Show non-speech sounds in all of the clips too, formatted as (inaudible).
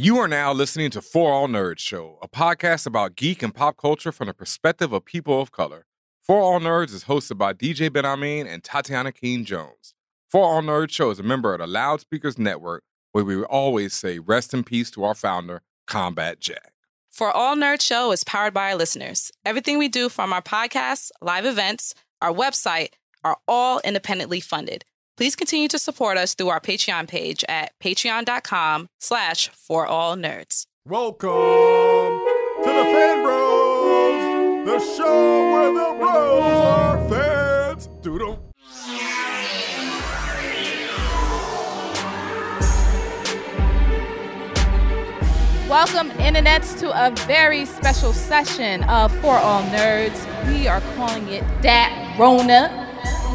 You are now listening to For All Nerds Show, a podcast about geek and pop culture from the perspective of people of color. For All Nerds is hosted by DJ Benhameen and Tatiana King Jones. For All Nerds Show is a member of the Loudspeakers Network, where we always say rest in peace to our founder, Combat Jack. For All Nerds Show is powered by our listeners. Everything we do from our podcasts, live events, our website are all independently funded. Please continue to support us through our Patreon page at patreon.com slash for all nerds. Welcome to the Fan Bros, the show where the bros are fans. Doodle. Welcome, internets, to a very special session of For All Nerds. We are calling it Dat Rona.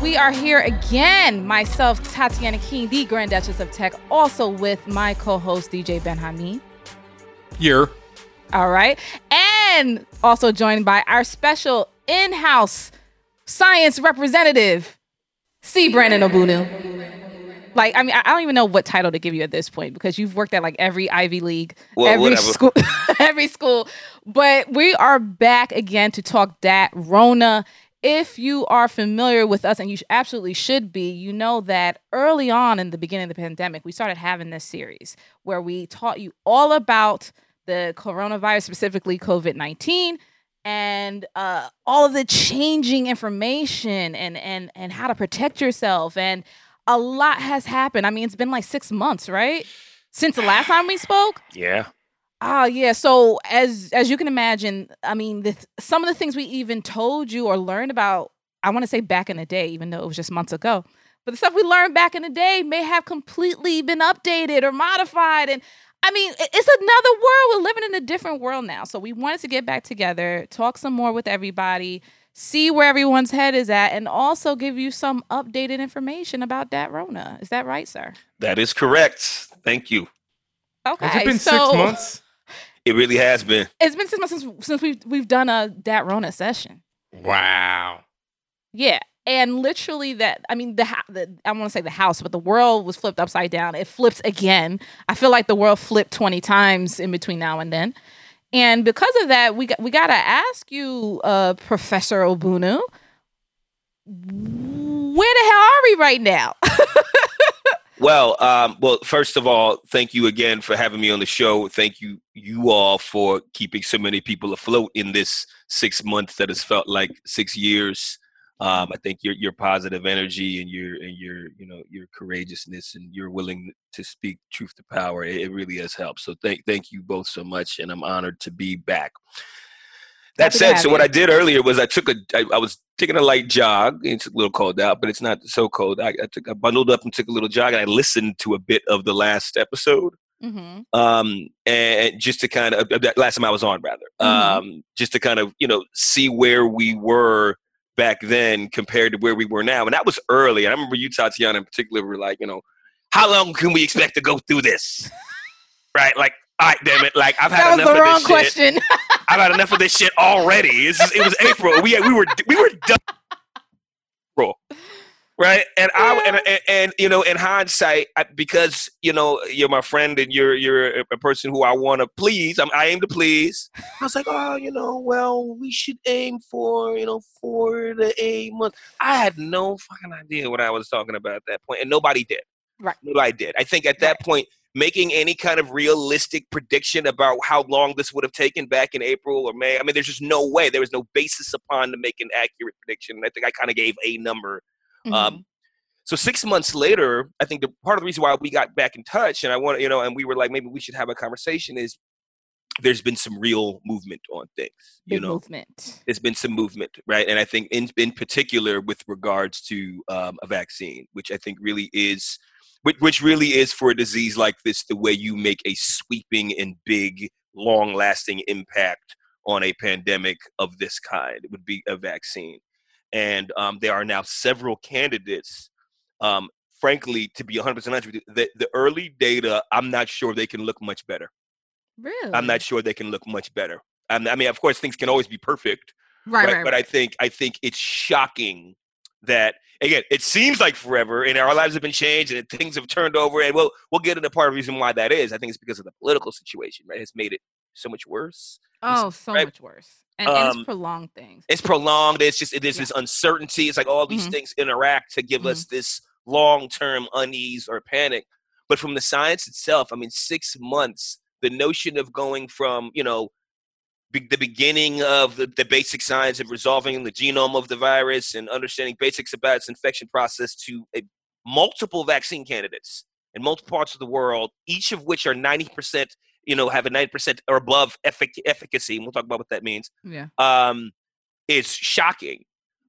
We are here again, myself, Tatiana King, the Grand Duchess of Tech, also with my co host, DJ Benhameen. Here. All right. And also joined by our special in house science representative, C. Brandon Ogbunu. Like, I mean, I I don't even know what title to give you at this point because you've worked at like every Ivy League, Well, every whatever. school, (laughs) every school. But we are back again to talk that Rona. If you are familiar with us, and you absolutely should be, you know that early on in the beginning of the pandemic, we started having this series where we taught you all about the coronavirus, specifically COVID 19, and uh, all of the changing information and, and, and how to protect yourself. And a lot has happened. I mean, it's been like six months, right? Since the last time we spoke. Yeah. Ah, yeah. So as as you can imagine, I mean, the, some of the things we even told you or learned about, I want to say back in the day, even though it was just months ago, but the stuff we learned back in the day may have completely been updated or modified. And I mean, it's another world. We're living in a different world now. So we wanted to get back together, talk some more with everybody, see where everyone's head is at, and also give you some updated information about that Rona. Is that right, sir? That is correct. Thank you. Okay. Has it been so, six months? It really has been. It's been six months since since we've we've done a Dat Rona session. Wow. Yeah, and literally that. I mean, the, the I want to say the house, but the world was flipped upside down. It flips again. I feel like the world flipped twenty times in between now and then. And because of that, we got we gotta ask you, uh, Professor Ogbunu, where the hell are we right now? (laughs) Well, um, well, first of all, thank you again for having me on the show. Thank you, you all, for keeping so many people afloat in this six months that has felt like six years. Um, I think your your positive energy and your and your you know your courageousness and your willing to speak truth to power it, it really has helped. So thank thank you both so much, and I'm honored to be back. That said, so what. I did earlier was I took a I, I was taking a light jog. It's a little cold out, but it's not so cold. I, I took I bundled up and took a little jog, and I listened to a bit of the last episode mm-hmm. um, and just to kind of that last time I was on rather, Mhm. um, just to kind of you know see where we were back then compared to where we were now, and that was early. I remember you, Tatiana, in particular, were like, you know, how long can we expect to go through this? (laughs) right, like. All right, damn it! Like I've had enough of this shit. question. (laughs) I've had enough of this shit already. Just- it was April. We we were we were done. April, right? And I and, and, and you know, in hindsight, I, because you know you're my friend and you're you're a- person who I want to please. I'm, I aim to please. I was like, oh, you know, well, we should aim for you know four to eight months. I had no fucking idea what I was talking about at that point. point, and nobody did. Right. Nobody did. I think at that point making any kind of realistic prediction about how long this would have taken back in April or May. I mean, there's just no way. There was no basis upon to make an accurate prediction. I think I kind of gave a number. Mhm. Um, so six months later, I think the part of the reason why we got back in touch and I want you know, and we were like, maybe we should have a conversation is there's been some real movement on things. You Big know, movement. there's been some movement, right? And I think in in particular with regards to um, a vaccine, which I think really is, which, which really is for a disease like this, the way you make a sweeping and big, long-lasting impact on a pandemic of this kind. It would be a vaccine, and um, there are now several candidates. Um, frankly, to be 100% honest with you, the, the early data, I'm not sure they can look much better. Really? I'm not sure they can look much better. I mean, of course, things can always be perfect, Right, right, right, but. I think I think it's shocking that again it seems like forever and our lives have been changed and things have turned over and we'll we'll get into part of the reason why that is i think it's because of the political situation right it's made it so much worse Oh, so right? much worse. And, and Um, it's prolonged things. it's prolonged it's just there's Yeah. this uncertainty it's like all these Mhm. things interact to give us this long-term unease or panic but from the science itself i mean six months the notion of going from you know the beginning of the, the basic science of resolving the genome of the virus and understanding basics about its infection process to a, multiple vaccine candidates in multiple parts of the world each of which are 90% you know have a 90% or above effic- efficacy and we'll talk about what that means Yeah. um, is shocking.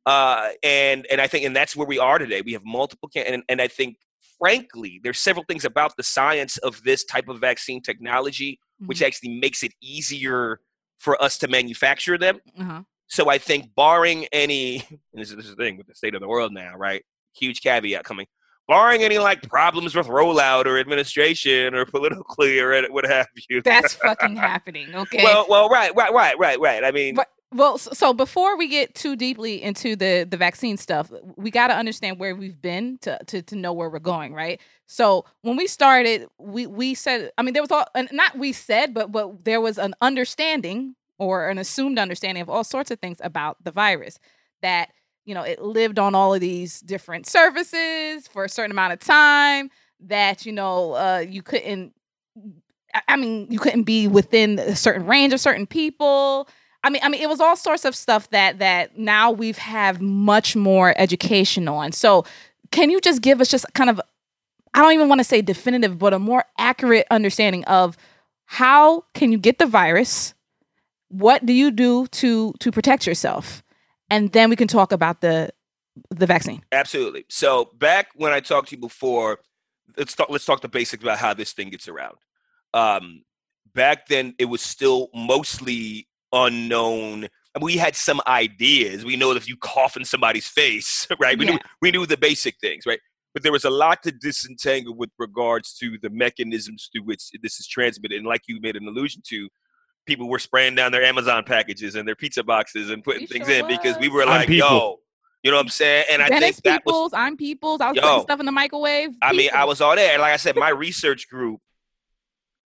Uh, and and I think and that's where we are today. We have multiple can- and, and I think frankly there's several things about the science of this type of vaccine technology which Mm-hmm. actually makes it easier for us to manufacture them. Uh-huh. So I think barring any and this is, this is the thing with the state of the world now, right? Huge caveat coming. Barring any like problems with rollout or administration or politically or what have you. That's fucking (laughs) happening. Okay. well, well, right, right, right, right, right. I mean, But- well, so, before we get too deeply into the the vaccine stuff, we got to understand where we've been to, to to know where we're going, right? So when we started, we we said, I mean, there was all, not we said, but but there was an understanding or an assumed understanding of all sorts of things about the virus that you know it lived on all of these different surfaces for a certain amount of time that you know uh, you couldn't I mean, you couldn't be within a certain range of certain people. I mean, I mean, it was all sorts of stuff that that now we've have much more education on. So, can you just give us just kind of, I don't even want to say definitive, but a more accurate understanding of how can you get the virus? What do you do to to protect yourself? And then we can talk about the the vaccine. Absolutely. So back when I talked to you before, let's talk. Let's talk the basics about how this thing gets around. Um, back then, it was still mostly unknown. I mean, we had some ideas. We know that if you cough in somebody's face, (laughs) right? We knew we knew the basic things, right? But there was a lot to disentangle with regards to the mechanisms through which this is transmitted. And like you made an allusion to, people were spraying down their Amazon packages and their pizza boxes and putting We things sure in because we were I'm like, people. yo, you know what I'm saying? And I Dennis think that was Peoples, I'm Peoples. I was Yo. putting stuff in the microwave. I mean, I was all there. And like I said, my research group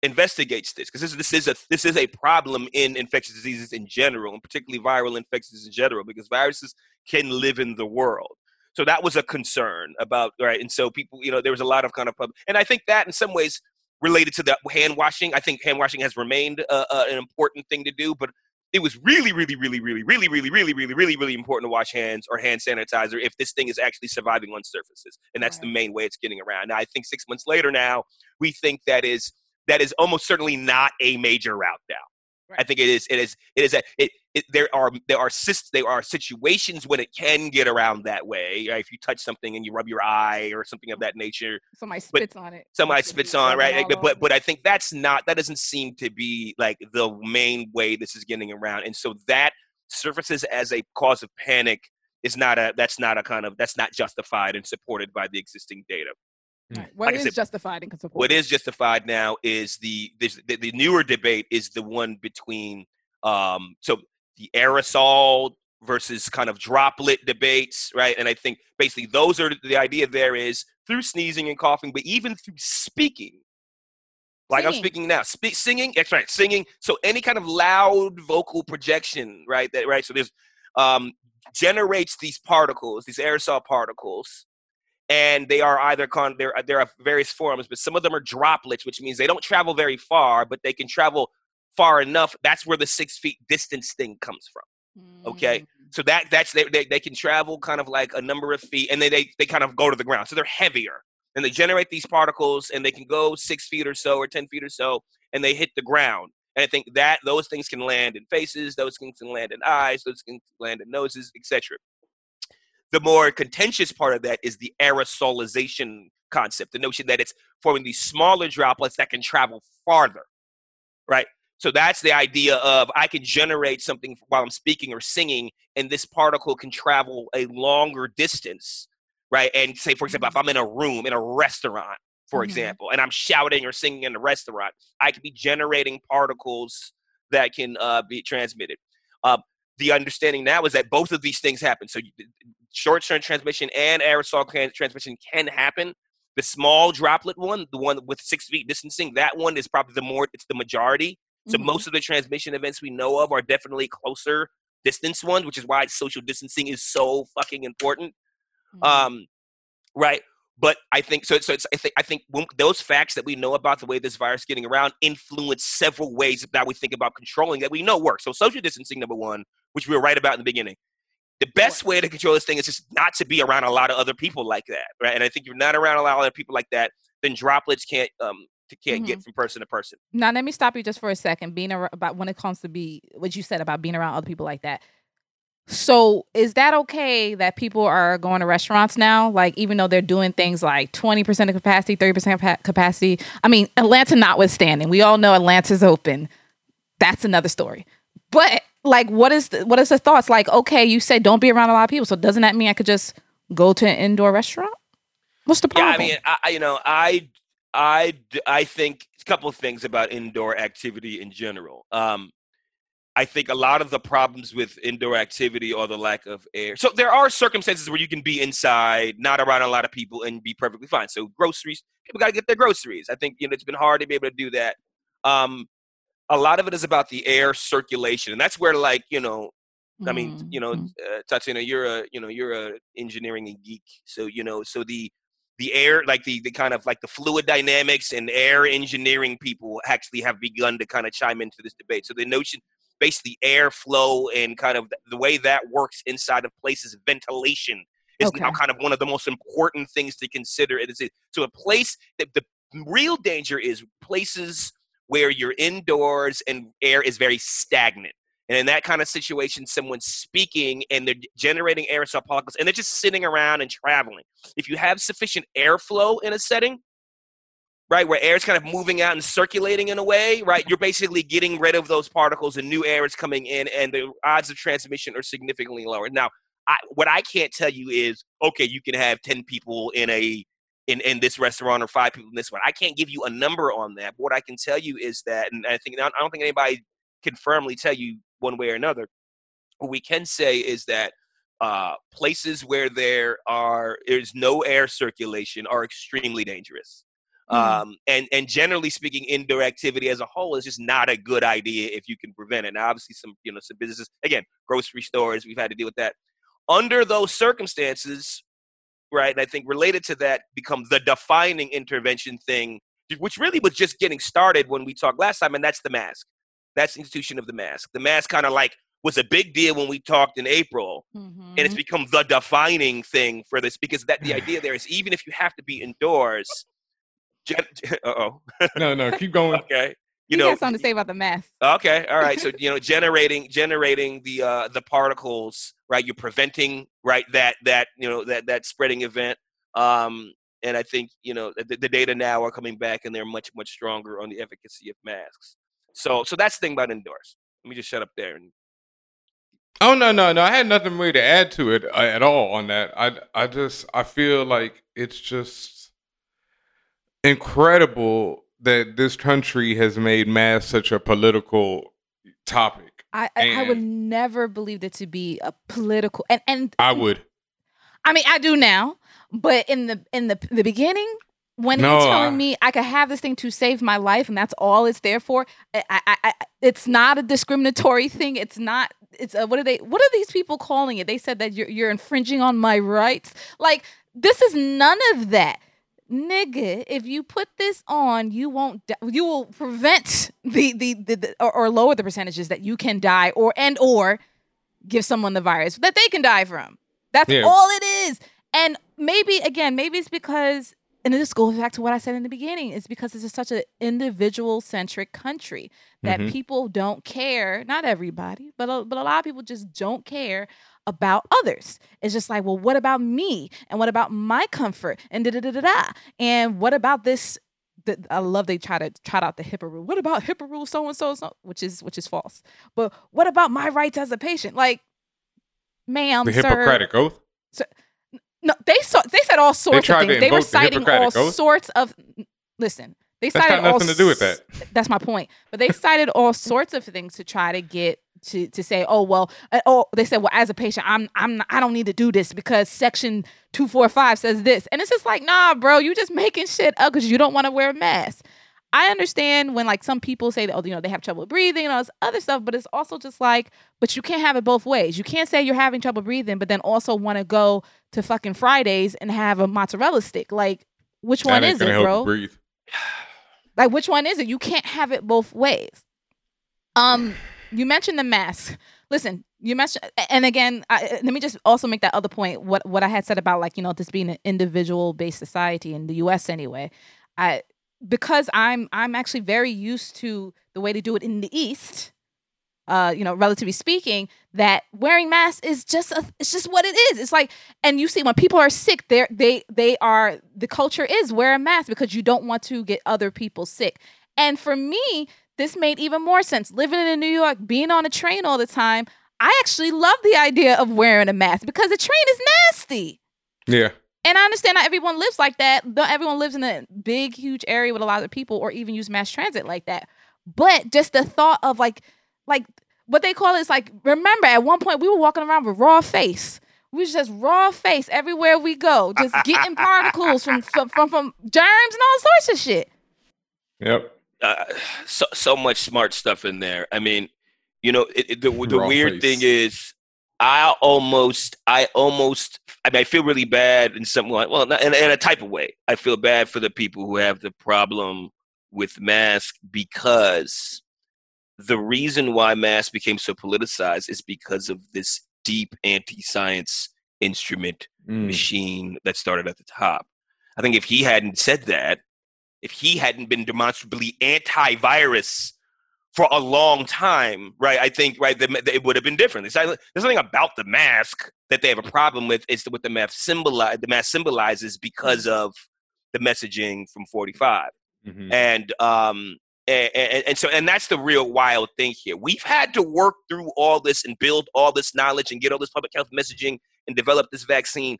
investigates this because this, this is a this is a problem in infectious diseases in general, and particularly viral infections in general, because viruses can live in the world. So that was a concern about right. And so people, you know, there was a lot of kind of pub, and I think that in some ways related to the hand washing. I think hand washing has remained uh, uh, an important thing to do, but it was really, really, really, really, really, really, really, really, really, really important to wash hands or hand sanitizer if this thing is actually surviving on surfaces, and that's the main way it's getting around. Now, I think six months later, now we think that is that is almost certainly not a major route now. I think it is. It is. It is. A, it, it. There are. There are. sis- There are situations when it can get around that way. Right? If you touch something and you rub your eye or something of that nature, somebody spits on it. somebody spits on right but, but but i think that's not that doesn't seem to be like the main way this is getting around and so that surfaces as a cause of panic is not a that's not a kind of that's not justified and supported by the existing data Right. What like is said, justified and what is justified now is the this, the, the newer debate is the one between um so the aerosol versus kind of droplet debates right? And i think basically those are the idea there is through sneezing and coughing but even through speaking. Like i'm speaking now. Speak singing that's right singing. So any kind of loud vocal projection right that right? So there's um generates these particles these aerosol particles and they are either con there there are various forms but some of them are droplets which means they don't travel very far but they can travel far enough. That's where the six feet distance thing comes from. Okay. Mm. so that that's they, they, they can travel kind of like a number of feet and then they, they kind of go to the ground. So they're heavier and they generate these particles and they can go six feet or so or ten feet or so and they hit the ground. And i think that those things can land in faces those things can land in eyes those things can land in noses etc the more contentious part of that is the aerosolization concept the notion that it's forming these smaller droplets that can travel farther right so that's the idea of I can generate something while I'm speaking or singing, and this particle can travel a longer distance, right? And say, for example, if I'm in a room in a restaurant, for Mhm. example, and I'm shouting or singing in a restaurant, I could be generating particles that can uh, be transmitted. Uh, the understanding now is that both of these things happen. So you- short-term transmission and aerosol can- transmission can happen. The small droplet one, the one with six feet distancing, that one is probably the more. It's the majority. So Mhm. most of the transmission events we know of are definitely closer distance ones, which is why social distancing is so fucking important. Mhm. Um, right. But I think so. So it's, I think I think when, those facts that we know about the way this virus is getting around influence several ways that we think about controlling that we know work. So social distancing, number one, which we were right about in the beginning. The best way to control this thing is just not to be around a lot of other people like that, right? And I think if you're not around a lot of other people like that, then droplets can't um can't get from person to person. Now let me stop you just for a second. Being ar- about when it comes to be what you said about being around other people like that. So is that okay that people are going to restaurants now? Like even though they're doing things like twenty percent of capacity, thirty percent capacity. I mean, Atlanta notwithstanding, we all know Atlanta's open. That's another story. But like, what is the, what is the thoughts? Like, okay, you say don't be around a lot of people, so doesn't that mean I could just go to an indoor restaurant? What's the problem Yeah? I mean, I, you know, I, I, I think a couple of things about indoor activity in general. Um, I think a lot of the problems with indoor activity are the lack of air. So there are circumstances where you can be inside, not around a lot of people, and be perfectly fine. So groceries, people got to get their groceries. I think you know it's been hard to be able to do that. Um, a lot of it is about the air circulation, and that's where like you know I mean, you know, Mhm. uh, Tatiana, you're a you know you're a engineering and geek, so you know so the the air like the the kind of like the fluid dynamics and air engineering people actually have begun to kind of chime into this debate. So the notion, basically, airflow and kind of the way that works inside of places, ventilation is now kind of one of the most important things to consider. It is so a place that the real danger is places where you're indoors and air is very stagnant. And in that kind of situation, someone's speaking and they're generating aerosol particles and they're just sitting around and traveling. If you have sufficient airflow in a setting, right, where air is kind of moving out and circulating in a way, right, you're basically getting rid of those particles and new air is coming in and the odds of transmission are significantly lower. Now, I, what I can't tell you is, okay, you can have 10 people in a in, in this restaurant or five people in this one. I can't give you a number on that. But what I can tell you is that, and I think I don't think anybody can firmly tell you one way or another. What we can say is that uh, places where there are there's no air circulation are extremely dangerous. Mhm. Um, and and generally speaking, indoor activity as a whole is just not a good idea if you can prevent it. Now, obviously, some you know some businesses again, grocery stores, we've had to deal with that. Under those circumstances, right? And I think related to that becomes the defining intervention thing, which really was just getting started when we talked last time, and that's the mask. That's the institution of the mask. The mask kind of like was a big deal when we talked in April, and it's Mhm. become the defining thing for this because that the idea there is even if you have to be indoors. Gen- (laughs) uh oh. No, no, keep going. (laughs) Okay. You, You know. got something to say about the math. Okay. All right. So (laughs) you know, generating generating the uh, the particles, right? You're preventing right that that you know that that spreading event. Um, and I think you know the, the data now are coming back, and they're much much stronger on the efficacy of masks. So so that's the thing about indoors. Let me just shut up there. And, Oh no, no, no! I had nothing really to add to it uh, at all on that. I, I just, I feel like it's just incredible that this country has made mass such a political topic. I, I, I would never believe that to be a political and and I would. I mean I do now, but in the in the the beginning when No, you're telling I- me I could have this thing to save my life and that's all it's there for, I, I, I it's not a discriminatory (laughs) thing. It's not. It's a, what are they? What are these people calling it? They said that you're you're infringing on my rights. Like this is none of that. Nigga, if you put this on, you won't. di- You will prevent the the, the, the or, or lower the percentages that you can die or and or give someone the virus that they can die from. That's Yeah. all it is. And maybe again, maybe it's because and this goes back to what I said in the beginning. It's because this is such an individual centric country that Mhm. people don't care. Not everybody, but a, but a lot of people just don't care about others. It's just like, well, what about me? And what about my comfort? And da da da da da. And what about this? The, I love they try to trot out the HIPAA rule. What about HIPAA rule? So and so so, which is which is false. But what about my rights as a patient? Like, ma'am, the sir, Hippocratic Oath. no, they saw they said all sorts of things. They were citing all Oath. sorts of. Listen, they That's cited got all nothing to do with that. That's my point. But they cited all sorts of things to try to get to to say, oh well, uh, oh they said, well, as a patient, I'm I'm I don't need to do this because section two four five says this, and it's just like, nah, bro, you just making shit up because you don't want to wear a mask. I understand when like some people say that, oh, you know, they have trouble breathing and all this other stuff, but it's also just like, but you can't have it both ways. You can't say you're having trouble breathing, but then also want to go to fucking Fridays and have a mozzarella stick. Like, which one That ain't is it, bro? Breathe. Like, which one is it? You can't have it both ways. Um, you mentioned the mask. Listen, you mentioned, and again, I, let me just also make that other point. What what I had said about like you know this being an individual based society in the U.S. anyway. I because I'm I'm actually very used to the way they do it in the East. Uh, you know, relatively speaking, that wearing masks is just a, it's just what it is. It's like, and you see when people are sick, they they they are the culture is wear a mask because you don't want to get other people sick. And for me, this made even more sense. Living in New York, being on a train all the time, I actually love the idea of wearing a mask because the train is nasty. Yeah. And I understand not everyone lives like that. Not everyone lives in a big, huge area with a lot of people or even use mass transit like that. But just the thought of like, like what they call it is like, remember at one point we were walking around with raw face. We was just raw face everywhere we go, just (laughs) getting particles from, from from from germs and all sorts of shit. Yep. uh, so so much smart stuff in there. I mean, you know, it, it- the the weird face. thing is, I almost, I almost, I mean, I feel really bad in some way. Well, not, in, in a type of way, I feel bad for the people who have the problem with masks because the reason why masks became so politicized is because of this deep anti-science instrument Mm. machine that started at the top. I think if he hadn't said that, if he hadn't been demonstrably anti-virus for a long time, right? I think right the, it would have been different. It's not, there's nothing about the mask that they have a problem with. Is what the mask symbolize. The mask symbolizes because of the messaging from 45 Mhm. and um and, and, and so and that's the real wild thing here we've had to work through all this and build all this knowledge and get all this public health messaging and develop this vaccine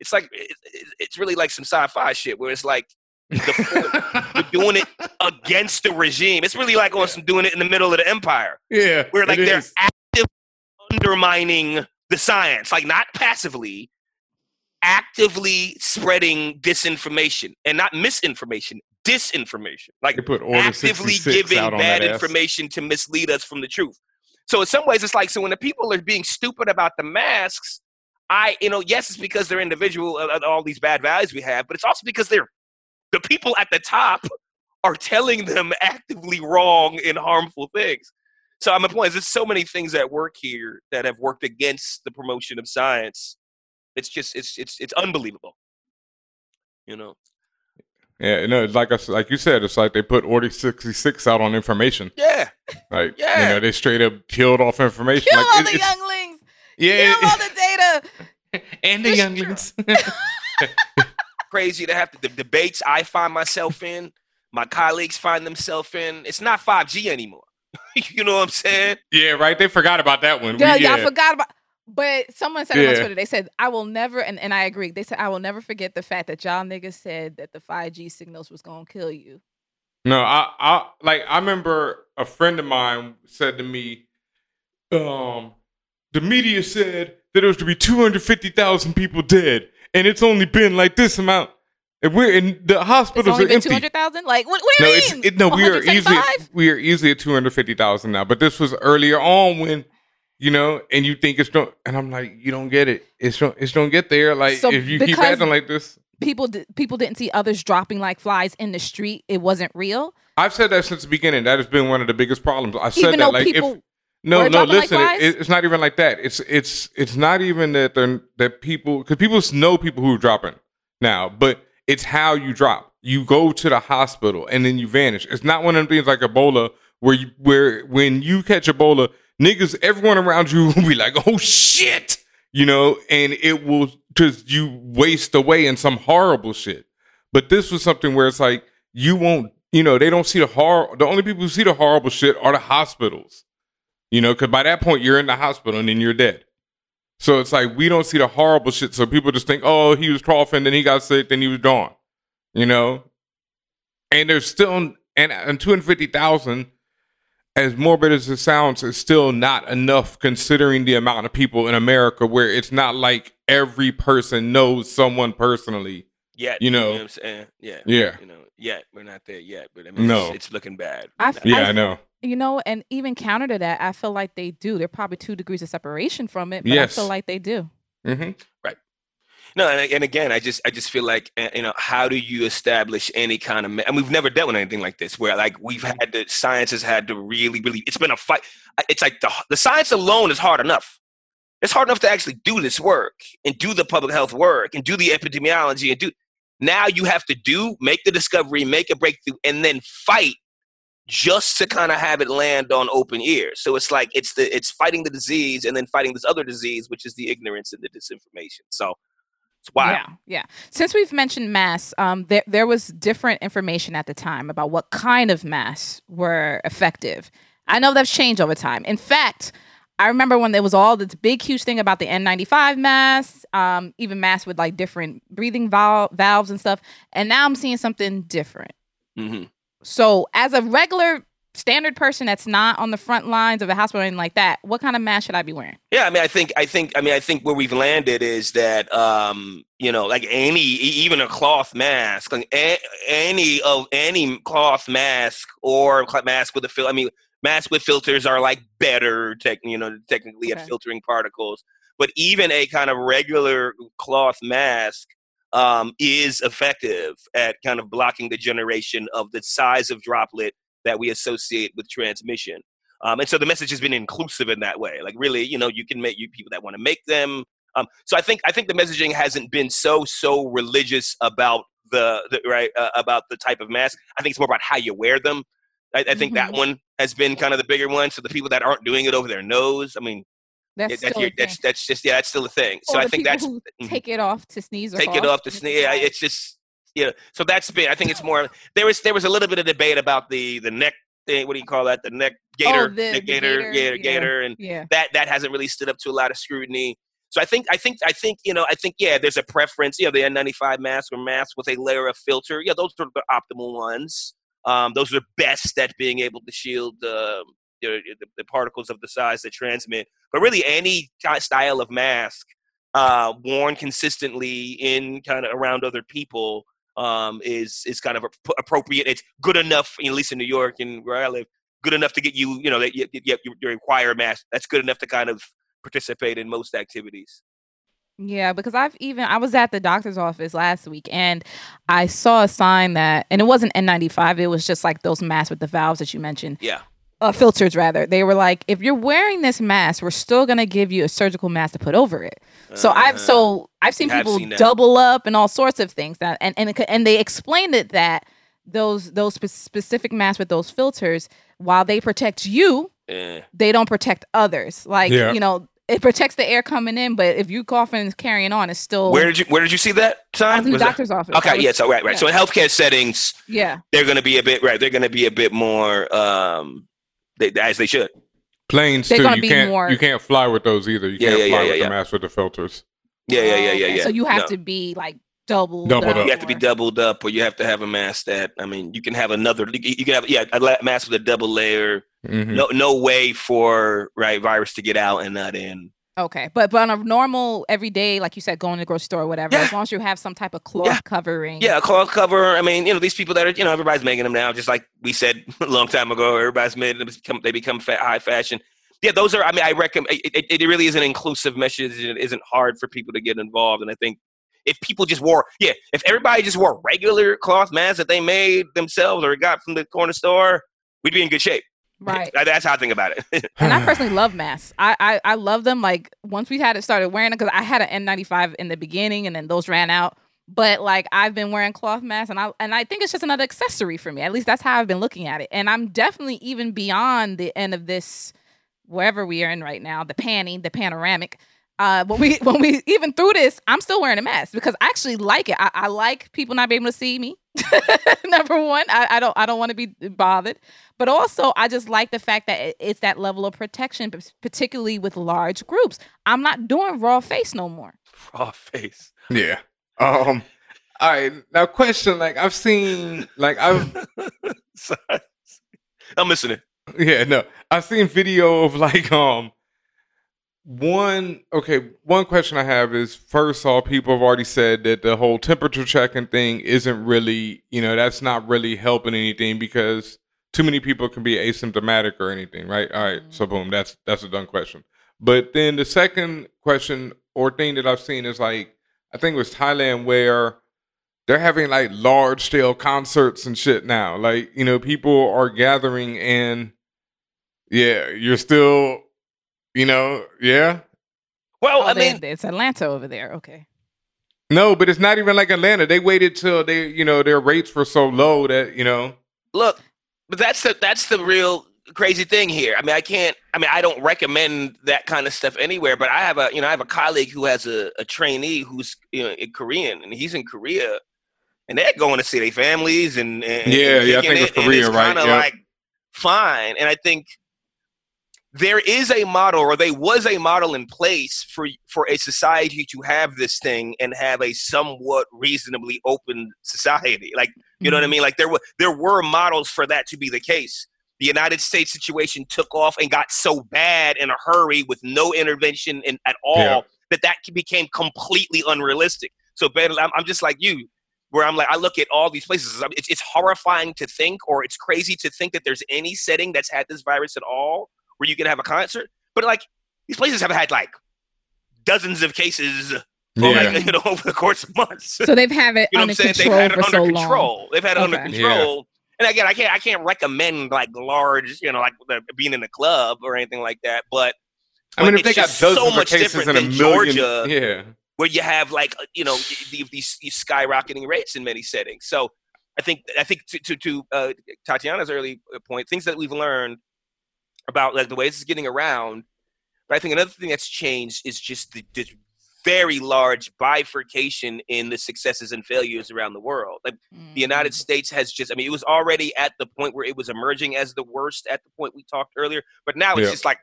it's like it, it- it's really like some sci-fi shit where it's like the, we're (laughs) doing it against the regime it's really like on some doing it in the middle of the empire yeah. where like they're is. actively undermining the science, like not passively, actively spreading disinformation and not misinformation, disinformation, like They put actively giving bad information to mislead us from the truth. So in some ways, it's like so when the people are being stupid about the masks. I, you know, yes, it's because they're individual, uh, uh, all these bad values we have, but it's also because they're the people at the top are telling them (laughs) actively wrong and harmful things. So my point is, there's so many things at work here that have worked against the promotion of science. It's just, it's, it's, it's unbelievable. You know. Yeah, no, it's like I, s- like you said, it's like they put Order 66 out on information. Yeah. Like, Yeah. you know, they straight up killed off information. Kill like, all it- the it's- younglings. Yeah, Kill all the data. (laughs) and the younglings. (laughs) Crazy to have to, the debates I find myself in, my colleagues find themselves in. It's not 5G anymore. (laughs) you know what I'm saying? yeah, right. They forgot about that one. We- Yeah, yeah, y'all forgot about. But someone said it on Yeah. Twitter. They said, "I will never," and, and I agree. They said, "I will never forget the fact that y'all niggas said that the five G signals was gonna kill you." No, I, I like I remember a friend of mine said to me, um, the media said that it was to be two hundred fifty thousand people dead, and it's only been like this amount, and we're in the hospitals only are been empty. hundred thousand. Like, what? What do No, you it's mean? it, no. We are easily we are easily at two hundred fifty thousand now, but this was earlier on when. You know, and you think it's don't, and I'm like, you don't get it. It's don't, it's don't get there. Like So if you keep acting like this, people. Di- people didn't see others dropping like flies in the street. It wasn't real. I've said that since the beginning. That has been one of the biggest problems. I said Even that like if no, no, dropping like listen, it, it's not even like that. It's it's it's not even that they're that people because people know people who are dropping now, but it's how you drop. You go to the hospital and then you vanish. It's not one of them things like Ebola where you where when you catch Ebola, niggas, everyone around you (laughs) will be like, oh shit, you know, and it will just you waste away in some horrible shit. But this was something where it's like you won't, you know, they don't see the horror. The only people who see the horrible shit are the hospitals, you know, because by that point you're in the hospital and then you're dead. So it's like we don't see the horrible shit. So people just think, oh, he was coughing, then he got sick, then he was gone, you know. And there's still and and two hundred fifty thousand. As morbid as it sounds, it's still not enough considering the amount of people in America where it's not like every person knows someone personally. Yet, You know. what I'm saying? Yeah. Yeah. You know, yet we're not there yet, but I mean, No. it's, it's looking bad. I now. Yeah, I know. You know, and even counter to that, I feel like they do. They're probably two degrees of separation from it, but Yes. I feel like they do. hmm No, and, and again, I just I just feel like uh, you know how do you establish any kind of and we've never dealt with anything like this where like we've had the science has had to really really it's been a fight. It's like the the science alone is hard enough. It's hard enough to actually do this work and do the public health work and do the epidemiology and do. Now you have to do make the discovery, make a breakthrough, and then fight just to kind of have it land on open ears. So it's like it's the it's fighting the disease and then fighting this other disease, which is the ignorance and the disinformation. So it's wild. Yeah, yeah. Since we've mentioned masks, um, there there was different information at the time about what kind of masks were effective. I know that's changed over time. In fact, I remember when there was all this big, huge thing about the N95 masks, um, even masks with like different breathing val- valves and stuff. And now I'm seeing something different. hmm So, as a regular standard person that's not on the front lines of a hospital or anything like that, what kind of mask should I be wearing? Yeah, I mean, I think, I think, I mean, I think where we've landed is that, um, you know, like any, even a cloth mask, like a, any of any cloth mask or mask with a filter. I mean, masks with filters are like better, tech, you know, technically Okay. at filtering particles. But even a kind of regular cloth mask um, is effective at kind of blocking the generation of the size of droplet that we associate with transmission. Um, and so the message has been inclusive in that way. Like really, you know, you can make you people that want to make them. Um, so I think I think the messaging hasn't been so so religious about the, the right uh, about the type of mask. I think it's more about how you wear them. I, I think that Mhm. one has been kind of the bigger one. So the people that aren't doing it over their nose, I mean, That's, yeah, that's your, that's that's just yeah, that's still a thing. So Or I think that's mhm take it off to sneeze or take it off to sneeze. Yeah, it's just yeah. So that's been. I think it's more. There was there was a little bit of debate about the the neck thing. What do you call that? The neck gaiter, Oh, the- neck the gator, gator, gator, yeah. gator, and yeah. that that hasn't really stood up to a lot of scrutiny. So I think I think I think you know I think yeah, there's a preference. You know, the N95 mask or masks with a layer of filter. Yeah, those are the optimal ones. Um, those are best at being able to shield the, the, the, particles of the size that transmit. But really, any style of mask uh, worn consistently in kind of around other people um, is is kind of ap- appropriate. It's good enough, at least in New York and where I live, good enough to get you, you know, that you, you, you, you require a mask. That's good enough to kind of participate in most activities. Yeah, because I've even I was at the doctor's office last week and I saw a sign that and it wasn't N95, it was just like those masks with the valves that you mentioned. Yeah. Uh, filters rather. They were like, if you're wearing this mask, we're still gonna give you a surgical mask to put over it. So I've Uh, so I've seen have people seen double up and all sorts of things that and and and they explained it that those those spe- specific masks with those filters, while they protect you, eh. they don't protect others. Like Yeah. you know, it protects the air coming in, but if you coughing and carrying on, it's still where did you where did you see that I sign? in the Was that- doctor's office. Okay, was- yeah, so right, right. So in healthcare settings, yeah, they're going to be a bit right. They're going to be a bit more um, they, as they should. Planes They're too. You can't more- you can't fly with those either. You Yeah, can't yeah, fly yeah, with yeah, the mask with the filters. Yeah, yeah, yeah, yeah, yeah. So you have No. to be like double. Doubled up. You have to be doubled up, or you have to have a mask that. I mean, you can have another. You you can have yeah a mask with a double layer. Mhm. No, no way for right virus to get out and not in. Okay, but but on a normal everyday, like you said, going to the grocery store or whatever, Yeah. as long as you have some type of cloth Yeah. covering. Yeah, a cloth cover. I mean, you know, these people that are, you know, everybody's making them now. Just like we said (laughs) a long time ago, everybody's made them become they become fa- high fashion. Yeah, those are. I mean, I recommend. It, it, it really is an inclusive message. It isn't hard for people to get involved, and I think if people just wore, yeah, if everybody just wore regular cloth masks that they made themselves or got from the corner store, we'd be in good shape. Right. That- That's how I think about it. (laughs) And I personally love masks. I, I I love them. Like once we had it started wearing it, because I had an N95 in the beginning, and then those ran out. But like I've been wearing cloth masks, and I and I think it's just another accessory for me. At least that's how I've been looking at it. And I'm definitely even beyond the end of this, wherever we are in right now, the panning, the panoramic. Uh, when we (laughs) when we even through this, I'm still wearing a mask because I actually like it. I, I like people not being able to see me. (laughs) Number one, I, I don't I don't want to be bothered, but also I just like the fact that it's that level of protection, particularly with large groups. I'm not doing raw face no more. Raw face. Yeah. Um. All right. Now, question. Like I've seen. Like I've. (laughs) Sorry. I'm listening. Yeah, no. I've seen video of like um one okay, one question I have is first off, people have already said that the whole temperature checking thing isn't really, you know, that's not really helping anything because too many people can be asymptomatic or anything, right? All right, so mm-hmm. boom, that's that's a done question. But then the second question or thing that I've seen is like I think it was Thailand where they're having like large scale concerts and shit now. Like, you know, people are gathering and yeah, you're still, you know, yeah. Well, Oh, I mean, it's Atlanta over there. Okay. No, but it's not even like Atlanta. They waited till they, you know, their rates were so low that, you know, look, but that's the that's the real crazy thing here. I mean, I can't. I mean, I don't recommend that kind of stuff anywhere. But I have a you know I have a colleague who has a, a trainee who's you know in Korean and he's in Korea, and they're going to see their families and, and Yeah, and yeah, I think it's it, and Korea, right? Kind of Yep. like fine, and I think there is a model or there was a model in place for for a society to have this thing and have a somewhat reasonably open society. Like you know what i mm-hmm. mean? Like there were there were models for that to be the case. The united states situation took off and got so bad in a hurry with no intervention in, at all Yeah. that that became completely unrealistic. So ben I'm, I'm just like you where i'm like i look at all these places it's, it's horrifying to think or it's crazy to think that there's any setting that's had this virus at all where you can have a concert. But like these places have had like dozens of cases over, yeah. like, you know, (laughs) over the course of months. So they've had it you know under I'm? They've control had it for under so control. long. They've had it under Okay. control. And again, I can't I can't recommend like large, you know, like the, being in a club or anything like that. But I mean, but if they it's got just dozens so of much cases different in a million, Georgia, yeah, where you have like you know the- these, these skyrocketing rates in many settings. So I think I think to to, to uh, Tatiana's early uh, point, things that we've learned about like the way this is getting around. But I think another thing that's changed is just the, this very large bifurcation in the successes and failures around the world. Like the United mm-hmm. States has just, I mean, it was already at the point where it was emerging as the worst at the point we talked earlier, but now it's Yeah. just like,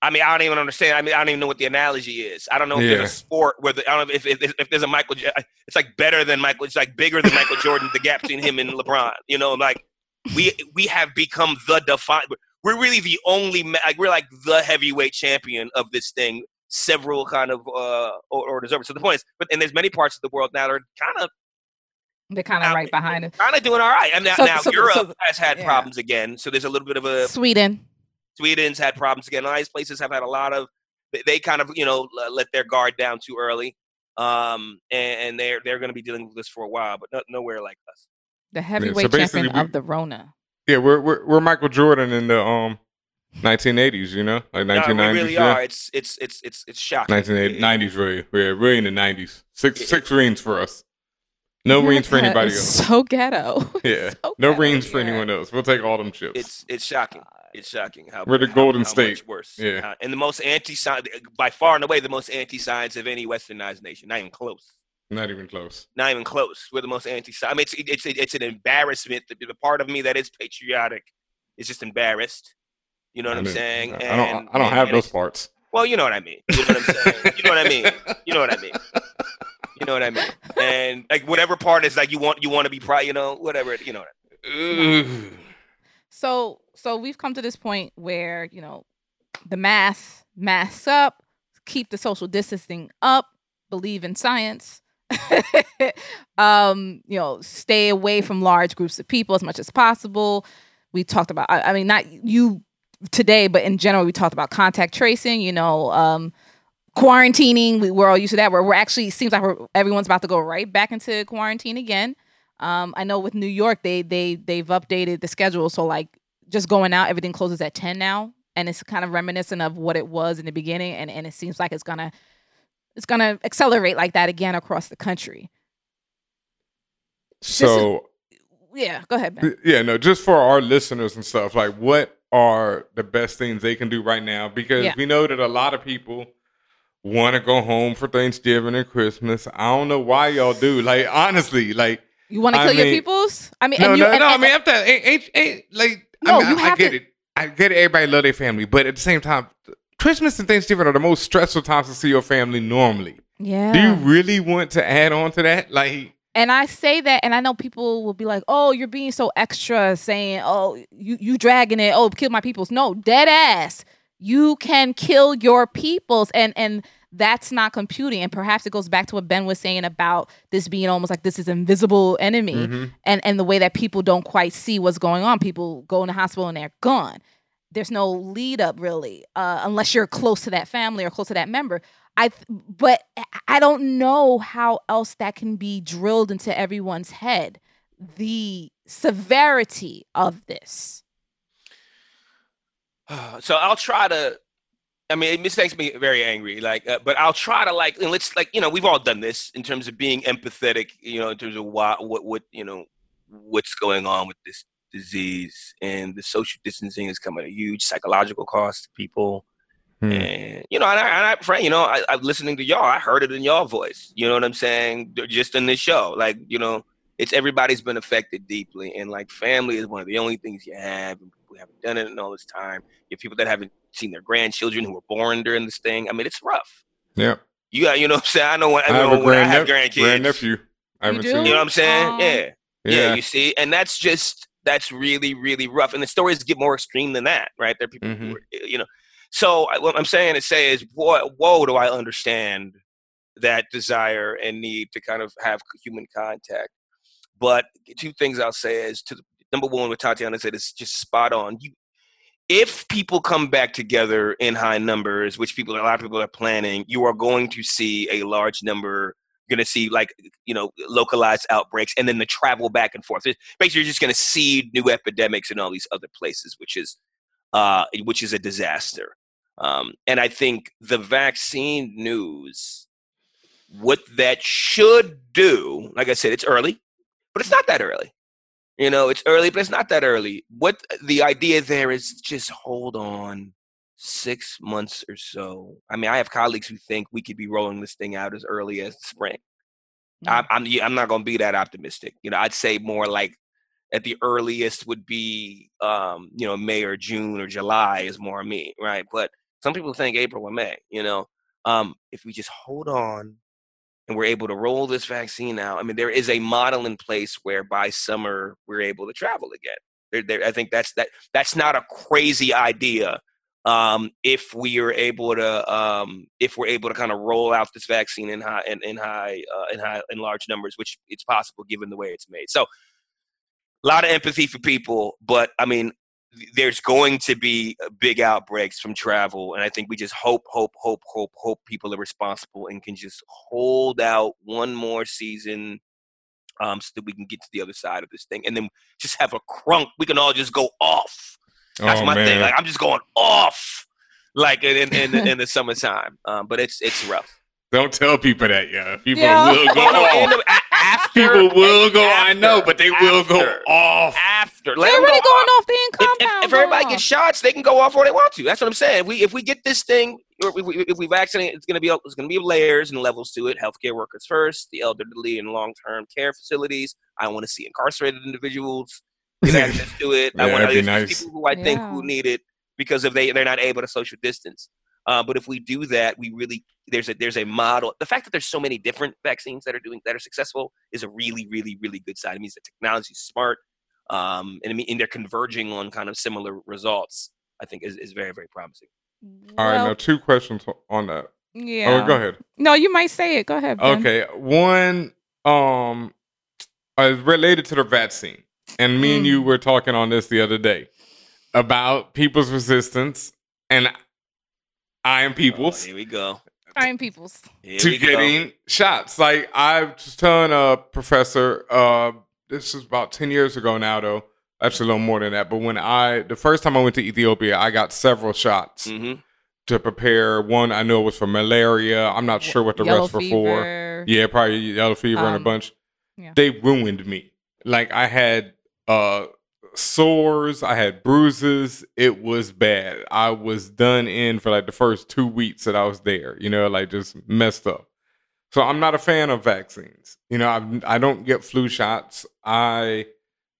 I mean, I don't even understand. I mean, I don't even know what the analogy is. I don't know if Yeah. there's a sport where the, I don't know if, if, if, if there's a Michael, J- it's like better than Michael, it's like bigger than Michael Jordan, the gap between him and LeBron. You know, like we we have become the define. We're really the only, like we're like the heavyweight champion of this thing. Several kind of uh or, or deserve. So the point is, but and there's many parts of the world now that are kind of They're kind of right behind it. kind of doing all right. And now, So- now so- Europe so- has had yeah. problems again, so there's a little bit of a Sweden. Sweden's had problems again. All these places have had a lot of they, they kind of you know let their guard down too early, um, and, and they're they're going to be dealing with this for a while, but no, nowhere like us. The heavyweight basically champion we- of the Rona. Yeah. We're we're, we're Michael Jordan in the um 1980s, you know, like No, 1990s. we really yeah. are. It's it's it's it's it's shocking. 1980s, 90s, really. Yeah, really in the 90s. Six six rings for us. No rings for anybody else. So ghetto. (laughs) Yeah, So no ghetto rings for anyone else. We'll take all them chips. It's it's shocking. It's shocking how We're the how- Golden how State. much worse. Yeah. Uh, and the most anti-science by far and away the most anti-science of any westernized nation. Not even close. Not even close. not even close. We're the most anti. I mean, it's it's it's an embarrassment. The, the part of me that is patriotic is just embarrassed. You know what I I'm saying? I don't. I And- don't and- have and those parts. Well, you know what I mean. You know what I'm saying? you know what I mean? You know what I mean? You know what I mean? And like whatever part is like you want you want to be proud. You know whatever. You know what I mean? So so we've come to this point where, you know, the mask, masks up, keep the social distancing up, believe in science. (laughs) um, you know, stay away from large groups of people as much as possible. We talked about I, I mean not you today, but in general we talked about contact tracing, you know, um quarantining. We, we're all used to that. Where we're actually seems like everyone's about to go right back into quarantine again. Um, I know with New York, they they they've updated the schedule, so like just going out, everything closes at ten now, and it's kind of reminiscent of what it was in the beginning, and and it seems like it's gonna it's gonna accelerate like that again across the country. So Yeah, go ahead, man. yeah, no, just for our listeners and stuff, like what are the best things they can do right now? Because Yeah. we know that a lot of people want to go home for Thanksgiving and Christmas. I don't know why y'all do. Like honestly, like You want to I kill your peoples? I mean, no, and you, no, and, no. I and- mean, after ain't, ain't, ain't like No, I, mean, you I, have I get to- it. I get it. Everybody love their family, but at the same time, Christmas and Thanksgiving are the most stressful times to see your family normally. yeah. Do you really want to add on to that? Like, And I say that, and I know people will be like, "Oh, you're being so extra, saying, oh, you you dragging it, oh, kill my peoples." No, dead ass. You can kill your peoples, and and that's not computing. And perhaps it goes back to what Ben was saying about this being almost like this is invisible enemy, Mhm. and and the way that people don't quite see what's going on. People go in the hospital and they're gone. There's no lead up really, uh, unless you're close to that family or close to that member. I, but I- don't know how else that can be drilled into everyone's head. The severity of this. (sighs) so I'll try to. I mean, this makes me very angry. Like, uh, but I'll try to like, and let's like, you know, we've all done this in terms of being empathetic. You know, in terms of why, what, what, you know, what's going on with this disease, and the social distancing is coming at a huge psychological cost to people. Hmm. And you know, and I, and I Frank, you know, I, I'm listening to y'all. I heard it in y'all voice. You know what I'm saying? Just in this show, like, you know, it's everybody's been affected deeply, and like family is one of the only things you have, and people haven't done it in all this time. You have people that haven't seen their grandchildren who were born during this thing. I mean, it's rough. Yeah. You got, you know what I'm saying? I know when I, I have know a when I have grand nephew. I You haven't do? seen You know what. I'm saying? Aw. yeah. yeah. Yeah. you see, and that's just that's really really rough. And the stories get more extreme than that, right? There are people Mhm. who are, you know. So I- what I'm saying to say is, boy, whoa, do I understand that desire and need to kind of have human contact. But two things I'll say is to number one, what Tatiana said is just spot on. You, if people come back together in high numbers, which people a lot of people are planning, you are going to see a large number. Going to see like you know localized outbreaks, and then the travel back and forth. Basically, you're just going to see new epidemics in all these other places, which is uh, which is a disaster. Um, and I think the vaccine news, what that should do, like I said, it's early, but it's not that early. You know, it's early, but it's not that early. What the idea there is just hold on six months or so. I mean, I have colleagues who think we could be rolling this thing out as early as spring. I'm, I'm, I'm not going to be that optimistic. You know, I'd say more like at the earliest would be, um, you know, May or June or July is more me, right? But some people think April or May. You know, um, if we just hold on and we're able to roll this vaccine out, I mean, there is a model in place where by summer we're able to travel again. There, there, I think that's that. That's not a crazy idea. Um, if we are able to, um, if we're able to kind of roll out this vaccine in high, in, in high, uh, in high, in large numbers, which it's possible given the way it's made. So, a lot of empathy for people, but I mean, there's going to be uh, big outbreaks from travel, and I think we just hope, hope, hope, hope, hope people are responsible and can just hold out one more season, um, so that we can get to the other side of this thing, and then just have a crunk. We can all just go off. That's oh, my man. thing. Like I'm just going off, like in in, in, the, in the summertime. (laughs) Um, but it's it's rough. Don't tell people that, yeah. People Yeah. will go Oh, no, and off. the- a- after People will go. I know, but they will go off. after. Let They're 'em already go going off. off. They in If, if, compound. if everybody gets shots, they can go off where they want to. That's what I'm saying. If we if we get this thing, or if we, if we vaccinate, it's gonna be it's gonna be layers and levels to it. Healthcare workers first, the elderly and long term care facilities. I want to see incarcerated individuals get access to it. I want that'd to nice. people who I think Yeah. who need it because if they they're not able to social distance. Uh, but if we do that, we really there's a there's a model. The fact that there's so many different vaccines that are doing that are successful is a really really really good sign. It means the technology is smart, um, and, I mean, and they're converging on kind of similar results. I think is, is very very promising. All right, now two questions on that. yeah. Oh, go ahead. No, you might say it. Go ahead. Ben. Okay, one um uh, related to the vaccine, and me and you Mm. were talking on this the other day about people's resistance, and I am Oh, people's here we go. Fine peoples. Here to we go. getting shots. Like I was telling a professor, uh, this is about ten years ago now, though. Actually, a little more than that. But when I the first time I went to Ethiopia, I got several shots hmm to prepare. One I know it was for malaria. I'm not sure what the Yellow rest were for. Yeah, probably yellow fever and a Um, bunch. yeah. They ruined me. Like I had uh sores, I had bruises. It was bad. I was done in for like the first two weeks that I was there. You know, like just messed up. So I'm not a fan of vaccines. You know, I I don't get flu shots. I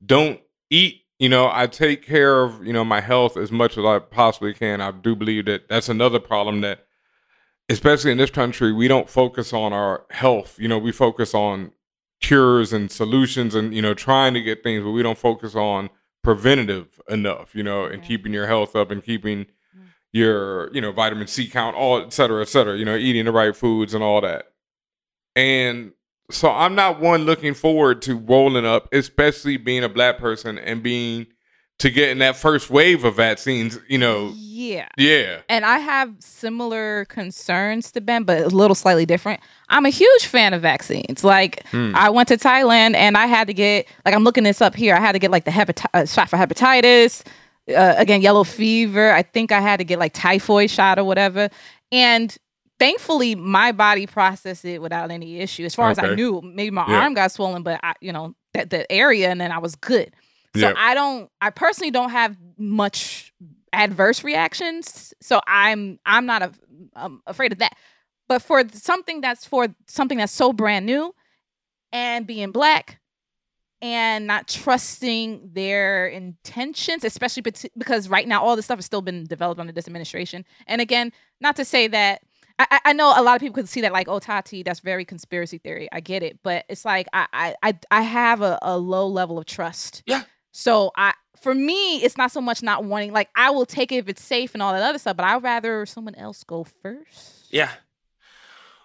don't eat. You know, I take care of you know my health as much as I possibly can. I do believe that that's another problem that especially in this country, we don't focus on our health. You know, we focus on cures and solutions and you know trying to get things but we don't focus on preventative enough you know and Right. keeping your health up and keeping Mm. your you know vitamin c count all et cetera et cetera you know eating the right foods and all that and so i'm not one looking forward to rolling up especially being a black person and being to getting that first wave of vaccines you know Yeah. yeah And I have similar concerns to Ben, but a little slightly different. I'm a huge fan of vaccines. Like, Hmm. I went to Thailand and I had to get, like, I'm looking this up here. I had to get, like, the hepati- uh, shot for hepatitis, uh, again, yellow fever. I think I had to get, like, typhoid shot or whatever. And thankfully, my body processed it without any issue. As far as I knew, maybe my Yeah. arm got swollen, but I, you know, that the area, and then I was good. So Yeah. I don't, I personally don't have much adverse reactions. So I'm, I'm not a, um, afraid of that. But for something that's for something that's so brand new, and being black, and not trusting their intentions, especially because right now all this stuff has still been developed under this administration. And again, not to say that I, I- know a lot of people could see that like, oh, Tati, that's very conspiracy theory. I get it, but it's like I I I, I have a, a low level of trust. Yeah. So I for me, it's not so much not wanting like I will take it if it's safe and all that other stuff, but I'd rather someone else go first. Yeah.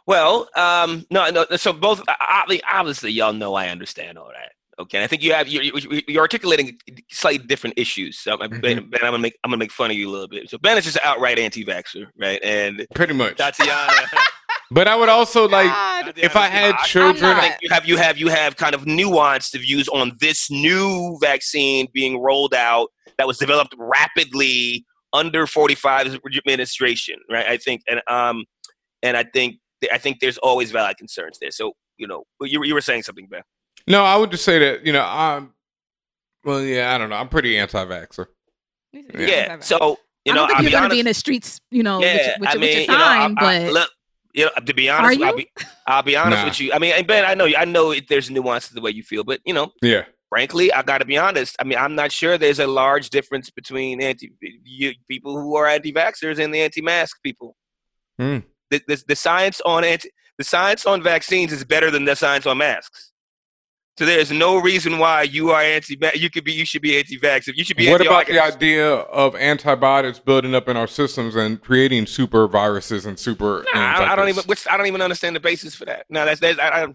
Well, um, no, no. So both obviously, obviously, y'all know I understand all that. Okay, and I think you have you're, you're- you're articulating slightly different issues. So, Ben, Mhm. Ben, I'm gonna make I'm gonna make fun of you a little bit. So Ben is just an outright anti-vaxxer, right? And pretty much Tatiana, (laughs) but i would also like God. if i had I- children not. I think you have you have you have kind of nuanced views on this new vaccine being rolled out that was developed rapidly under 45 administration, right? I think and um and I think I think there's always valid concerns there. So you know, you, were- you were saying something, Ben. No, I would just say that you know I'm. Well, yeah, I don't know. I'm pretty anti-vaxer. Yeah. So you I know, don't think I'll you're be gonna honest. be in the streets, you know, yeah, with, your- with, I your- mean, with you know, I- sign, I- but look, you know, to be honest, I'll be I'll be honest Nah. with you. I mean, and Ben, I know I know it, there's nuance to the way you feel, but you know, Yeah, frankly, I got to be honest. I mean, I'm not sure there's a large difference between anti you, people who are anti-vaxxers and the anti-mask people. Hmm. The, the, the science on anti the science on vaccines is better than the science on masks. So there's no reason why you are anti. You could be. You should be anti-vax. If You should be. what about the idea of antibiotics building up in our systems and creating super viruses and super? Nah, I, I don't even. Which, I don't even understand the basis for that. No, that's that's I, I,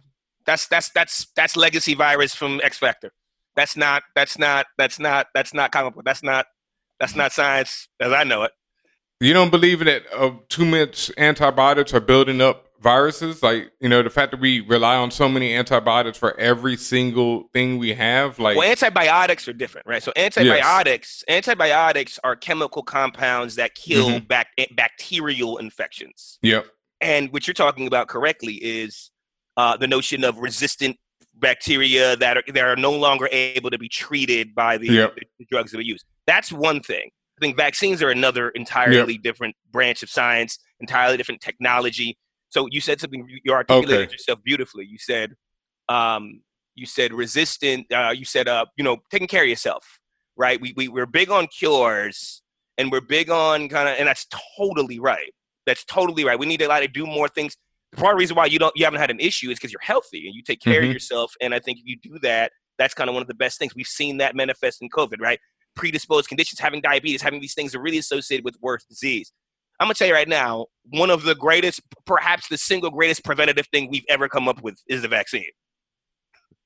that's that's that's that's legacy virus from X Factor. That's not. That's not. That's not. That's not comic book. That's not. That's not science as I know it. You don't believe that uh, too much antibiotics are building up viruses? Like you know, the fact that we rely on so many antibiotics for every single thing we have. Like, well, antibiotics are different, right? So antibiotics, antibiotics are chemical compounds that kill Mhm. bac- eh, bacterial infections. yep, And what you're talking about correctly is uh, the notion of resistant bacteria that are that are no longer able to be treated by the, Yep. the drugs that we use. That's one thing. I think vaccines are another entirely different branch of science, entirely different technology. So you said something you articulated Okay. yourself beautifully. You said, um, you said resistant. Uh, you said, uh, you know, taking care of yourself, right? We we we're big on cures, and we're big on kind of, and that's totally right. That's totally right. We need a lot to do more things. The part of the reason why you don't you haven't had an issue is because you're healthy and you take care Mhm. of yourself. And I think if you do that, that's kind of one of the best things. We've seen that manifest in COVID, right? Predisposed conditions, having diabetes, having these things are really associated with worse disease. I'm gonna tell you right now, one of the greatest, perhaps the single greatest preventative thing we've ever come up with is the vaccine.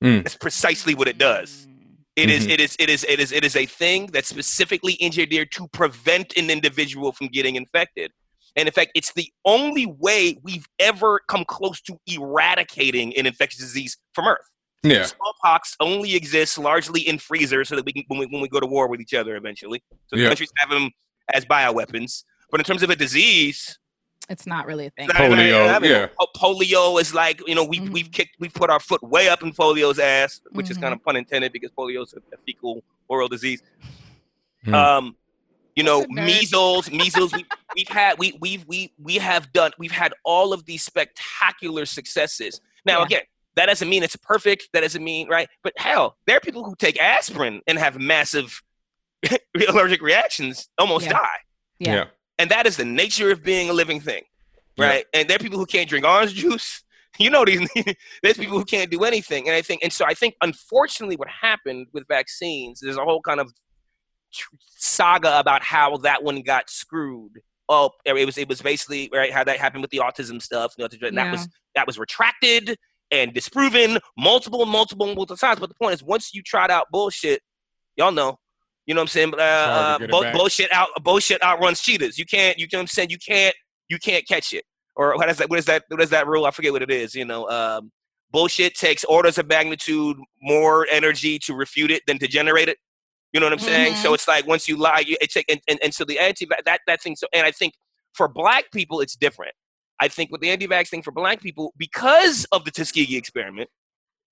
Mm. That's precisely what it does. It is. Mhm. It is. It is. It is. It is a thing that's specifically engineered to prevent an individual from getting infected. And in fact, it's the only way we've ever come close to eradicating an infectious disease from Earth. yeah, Smallpox only exists largely in freezers, so that we can when we, when we go to war with each other eventually. So the Yeah. countries have them as bioweapons. But in terms of a disease, It's not really a thing. it's not even- Polio, I mean, yeah. polio is like you know we've Mhm. we've kicked we've put our foot way up in polio's ass, which is Mhm. kind of pun intended because polio is a, a fecal oral disease. Hmm. Um, you know, measles, measles. we, we've had we we've we we have done we've had all of these spectacular successes. Now Yeah. again, that doesn't mean it's perfect. That doesn't mean right. But hell, there are people who take aspirin and have massive (laughs) allergic reactions, almost Yeah. die Yeah. yeah. And that is the nature of being a living thing Yeah. right? And there are people who can't drink orange juice. (laughs) You know these (laughs) there's people who can't do anything. And i think and so i think unfortunately what happened with vaccines there's a whole kind of saga about how that one got screwed up. It was it was basically right how that happened with the autism stuff you know, and that Yeah. was that was retracted and disproven multiple multiple multiple times. But the point is once you tried out bullshit y'all know you know what i'm saying uh, hard to uh, get it bu- back. bullshit out bullshit outruns cheetahs you can't you know what i'm saying you can't you can't catch it or what is that? What is that? What is that rule? I forget what it is. You know, um, bullshit takes orders of magnitude more energy to refute it than to generate it. You know what I'm saying? So it's like once you lie, you it take and, and, and so the anti that that thing. So and I think for black people it's different. I think with the anti-vax thing for black people because of the Tuskegee experiment,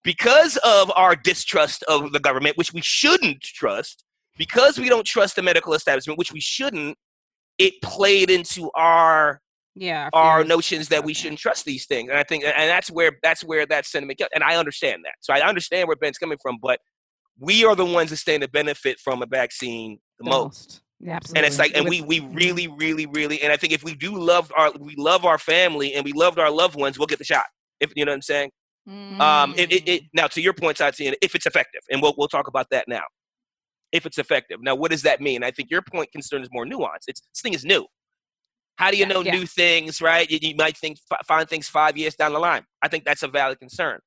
because of our distrust of the government, which we shouldn't trust, because we don't trust the medical establishment, which we shouldn't. It played into our Yeah. our notions that we shouldn't trust these things. And i think and that's where that's where that sentiment comes and i understand that. So i understand where ben's coming from but we are the ones that stand to benefit from a vaccine the, The most. Yeah, and it's like and we we mhm. really really really and i think if we do love our we love our family and we loved our loved ones we'll get the shot if you know what i'm saying? Um it, it, it now to your point Tatiana, if it's effective and we'll, we'll talk about that now if it's effective. Now what does that mean? I think your point concern is more nuanced. It's this thing is new. How do you Yeah, know yeah. new things right? You, you might think fi- find things five years down the line. I think that's a valid concern.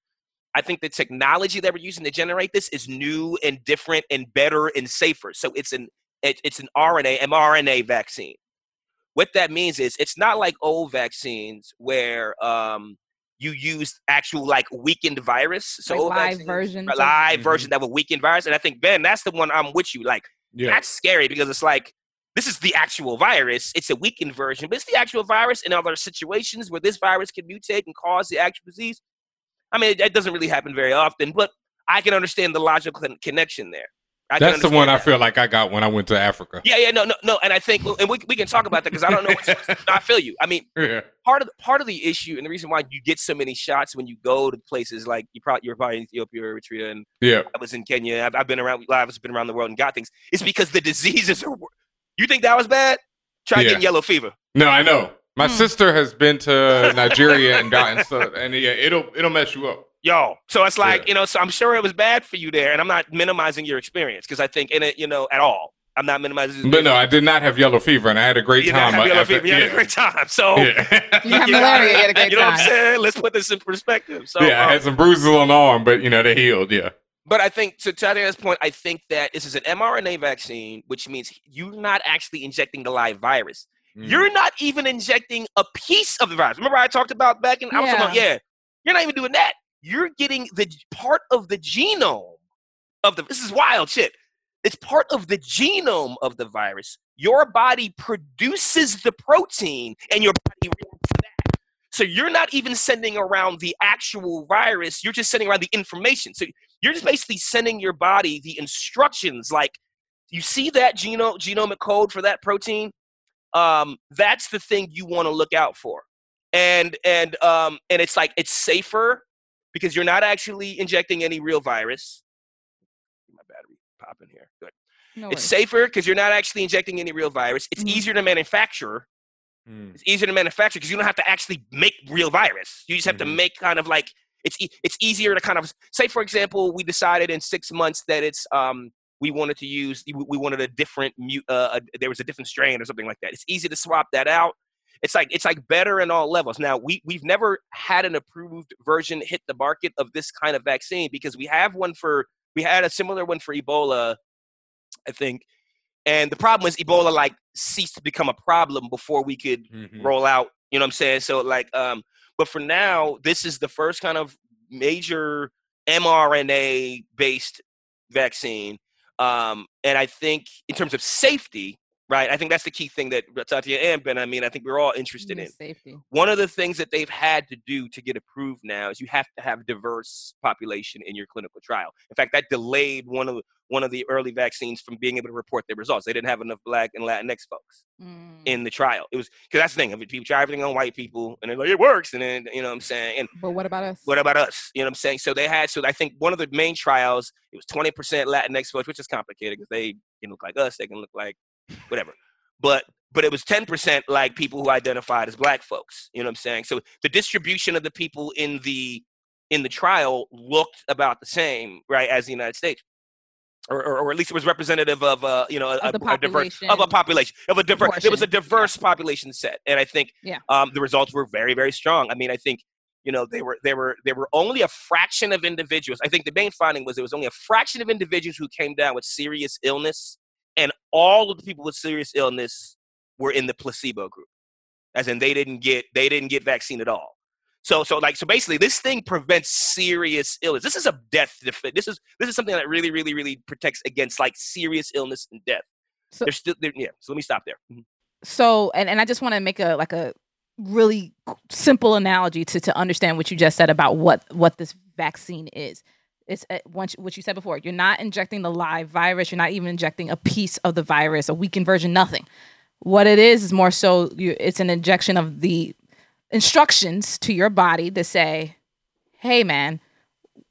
I think the technology that we're using to generate this is new and different and better and safer. So it's an it, it's an rna mrna vaccine. What that means is it's not like old vaccines where um, you use actual like weakened virus. So Like live vaccines- versions right, of- live Mhm. version that were weakened virus. And I think Ben, that's the one I'm with you. Like Yeah. that's scary because it's like this is the actual virus. It's a weakened version, but it's the actual virus. In other situations where this virus can mutate and cause the actual disease, I mean, it, it doesn't really happen very often, but I can understand the logical con- connection there. I That's the one understand I feel like I got when I went to Africa. Yeah, yeah, no, no, no, and I think, and we, we can talk about that because I don't know. Which, (laughs) no, I feel you. I mean, Yeah. part of the, part of the issue and the reason why you get so many shots when you go to places like you probably you're probably in Ethiopia or Eritrea and Yeah. I was in Kenya. I've, I've been around. I've been around the world and got things. It's because the diseases are. You think that was bad? Try Yeah. getting yellow fever. No, I know. My Hmm. sister has been to Nigeria and gotten stuff, and yeah, it'll it'll mess you up. Yo, so it's like Yeah. you know. So I'm sure it was bad for you there, and I'm not minimizing your experience because I think in it, you know, at all. I'm not minimizing. But no, I did not have yellow fever, and I had a great you time. have yellow after- fever. You had a great time. So Yeah. (laughs) You have know, malaria, you had a great You know what I'm saying? Let's put this in perspective. So yeah, I um, had some bruises on the arm, but you know they healed. Yeah. But I think to Tatiana's point, I think that this is an mRNA vaccine, which means you're not actually injecting the live virus. Mm. You're not even injecting a piece of the virus. Remember I talked about back in I was talking about, yeah. You're not even doing that. You're getting the part of the genome of the this is wild shit. It's part of the genome of the virus. Your body produces the protein and your body reacts to that. So you're not even sending around the actual virus, you're just sending around the information. So you're just basically sending your body the instructions like you see that genome genomic code for that protein um, that's the thing you want to look out for and and um, and it's like it's safer because you're not actually injecting any real virus my battery popping here good No it's worries. safer because you're not actually injecting any real virus it's Mhm. easier to manufacture Mm. it's easier to manufacture because you don't have to actually make real virus. You just have Mhm. to make kind of like it's e- it's easier to kind of say, for example, we decided in six months that it's um we wanted to use we we wanted a different mute uh, a, there was a different strain or something like that. It's easy to swap that out. It's like it's like better in all levels. Now we we've never had an approved version hit the market of this kind of vaccine because we have one for we had a similar one for Ebola, I think. And the problem is Ebola like ceased to become a problem before we could Mhm. roll out. You know what I'm saying? So like, um, but for now, this is the first kind of major mRNA based vaccine. Um, and I think in terms of safety, right? I think that's the key thing that Satya and Ben, I mean, I think we're all interested in. safety. One of the things that they've had to do to get approved now is you have to have diverse population in your clinical trial. In fact, that delayed one of the, one of the early vaccines from being able to report their results. They didn't have enough Black and Latinx folks Mm. in the trial. It was because that's the thing. I mean, people try everything on white people, and they're like, it works, and then you know what I'm saying. And But what about us? what about us? You know what I'm saying? So they had. So I think one of the main trials it was 20% Latinx folks, which is complicated because they can look like us, they can look like whatever. But but it was 10% like people who identified as black folks. You know what I'm saying? So the distribution of the people in the in the trial looked about the same, right, as the United States. Or, or, or at least it was representative of uh, you know a, Of a diverse of a population of a diverse. It was a diverse population set, and I think Yeah. um, the results were very very strong. I mean, I think you know they were they were there were only a fraction of individuals. I think the main finding was there was only a fraction of individuals who came down with serious illness, all of the people with serious illness were in the placebo group, as in they didn't get they didn't get vaccine at all. So so like so basically this thing prevents serious illness. This is a death This is this is something that really really really protects against like serious illness and death. So- There's still there, yeah. So let me stop there. Mhm. so and, and i just want to make a like a really simple analogy to to understand what you just said about what what this vaccine is it's uh, once what you said before you're not injecting the live virus you're not even injecting a piece of the virus a weakened version nothing what it is is more so you, it's an injection of the instructions to your body to say hey man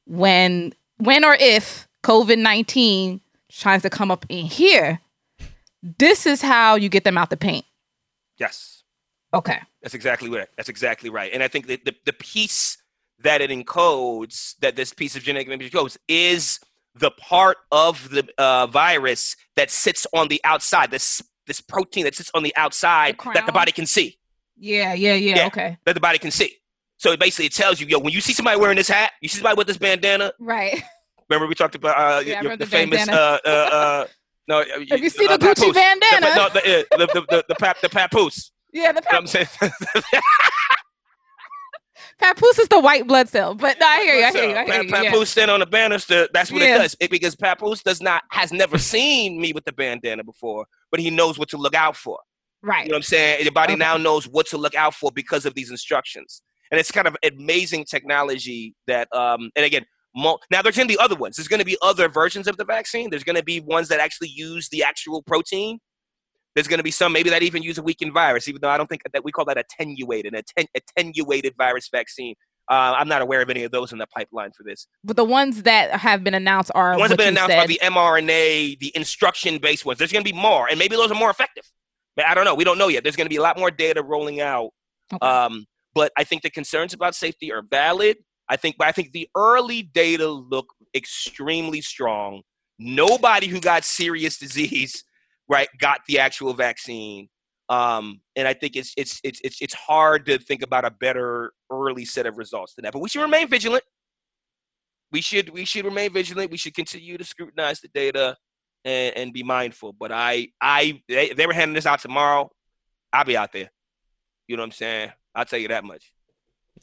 when when or if covid-19 tries to come up in here this is how you get them out the paint Yes. Okay. That's exactly right. That's exactly right. And I think that the, the piece that it encodes, that this piece of genetic information encodes, is the part of the uh, virus that sits on the outside. This this protein that sits on the outside The that the body can see. Yeah, yeah, yeah. Yeah. Okay. That the body can see. So it basically it tells you, yo, when you see somebody wearing this hat, you see somebody with this bandana. Right. Remember we talked about uh, Yeah, your- the the famous uh, bandana. uh, uh, no. Have you seen uh, the Gucci papoose. bandana? The, no, the, the, the, the, the, pap, the papoose. yeah, the You know what I'm saying? (laughs) papoose is the white blood cell. But no, I hear you. I hear you. I hear you. Yeah. Papoose stand on the banister. That's what Yeah. it does. It, because Papoose does not has never (laughs) seen me with the bandana before, but he knows what to look out for. Right. You know what I'm saying? Your body Okay. now knows what to look out for because of these instructions, and it's kind of amazing technology that. Um, and again, now there's going to be other ones. There's going to be other versions of the vaccine. There's going to be ones that actually use the actual protein. There's going to be some maybe that even use a weakened virus, even though I don't think that we call that attenuated, atten- attenuated virus vaccine. Uh, I'm not aware of any of those in the pipeline for this. But the ones that have been announced are The ones that have been announced said. by the mRNA, the instruction-based ones. There's going to be more, and maybe those are more effective. But I don't know. We don't know yet. There's going to be a lot more data rolling out. Okay. Um, but I think the concerns about safety are valid. I think, but I think the early data look extremely strong. Nobody who got serious disease, right, got the actual vaccine. Um, and I think it's it's it's it's it's hard to think about a better early set of results than that. But we should remain vigilant. We should we should remain vigilant. We should continue to scrutinize the data and, and be mindful. But I I they, they were handing this out tomorrow. I'll be out there. You know what I'm saying? I'll tell you that much.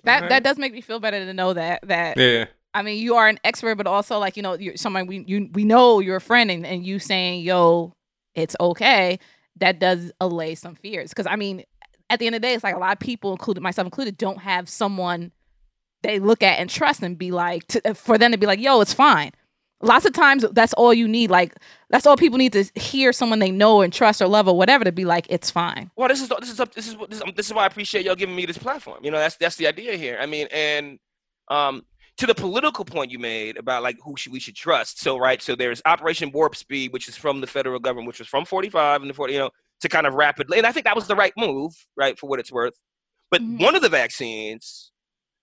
that that does make me feel better to know that that Yeah. I mean you are an expert, but also like you know you're someone we you we know you're a friend, and, and you saying yo it's okay. That does allay some fears because I mean at the end of the day, it's like a lot of people, including myself included, don't have someone they look at and trust and be like to, for them to be like yo it's fine. Lots of times that's all you need. Like that's all people need to hear someone they know and trust or love or whatever to be like it's fine. Well, this is this is this is this is, this is why I appreciate y'all giving me this platform. You know, that's that's the idea here. I mean, and um, to the political point you made about like who should we should trust. So right, so there's Operation Warp Speed, which is from the federal government, which was from 45 and the 40, you know, to kind of rapidly, and I think that was the right move, right, for what it's worth. But Mhm. one of the vaccines,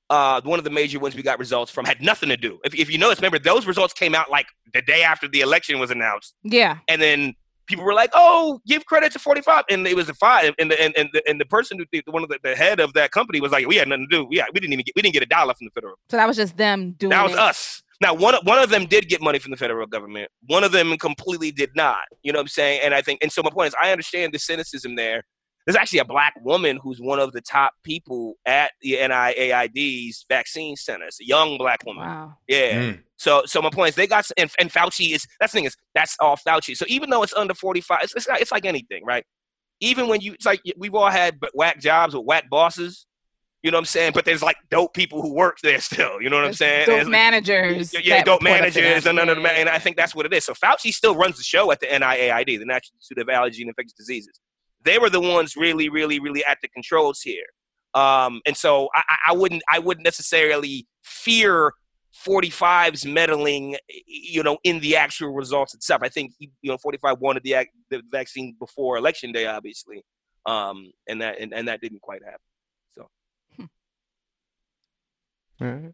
uh, one of the major ones we got results from had nothing to do. If if you notice, remember those results came out like the day after the election was announced Yeah. and then people were like, "Oh, give credit to 45," and it was a five, and the and, and the and the person who the, one of the, the head of that company was like, "We had nothing to do. Yeah, we didn't even get we didn't get a dollar from the federal. So that was just them doing That was it. us." Now, one of- one of them did get money from the federal government. One of them completely did not. You know what I'm saying? And I think, and so my point is, I understand the cynicism there. There's actually a black woman who's one of the top people at the NIAID's vaccine centers, a young black woman. Wow. Yeah. Mm. So, so my point is, they got and, and Fauci is that's the thing is that's all Fauci. So even though it's under forty five, it's it's, not, it's like anything, right? Even when you, it's like we've all had whack jobs with whack bosses, you know what I'm saying? But there's like dope people who work there still, you know what I'm saying? Dope like- managers. yeah, dope report up to managers, them. and, Yeah. and I think that's what it is. So Fauci still runs the show at the NIAID, the National Institute of Allergy and Infectious Diseases. They were the ones really, really, really at the controls here. Um, and so I- I wouldn't, I wouldn't necessarily fear 45's meddling, you know, in the actual results itself. I think you know 45 wanted the the vaccine before election day, obviously. um, and that and, and that didn't quite happen. So Alright.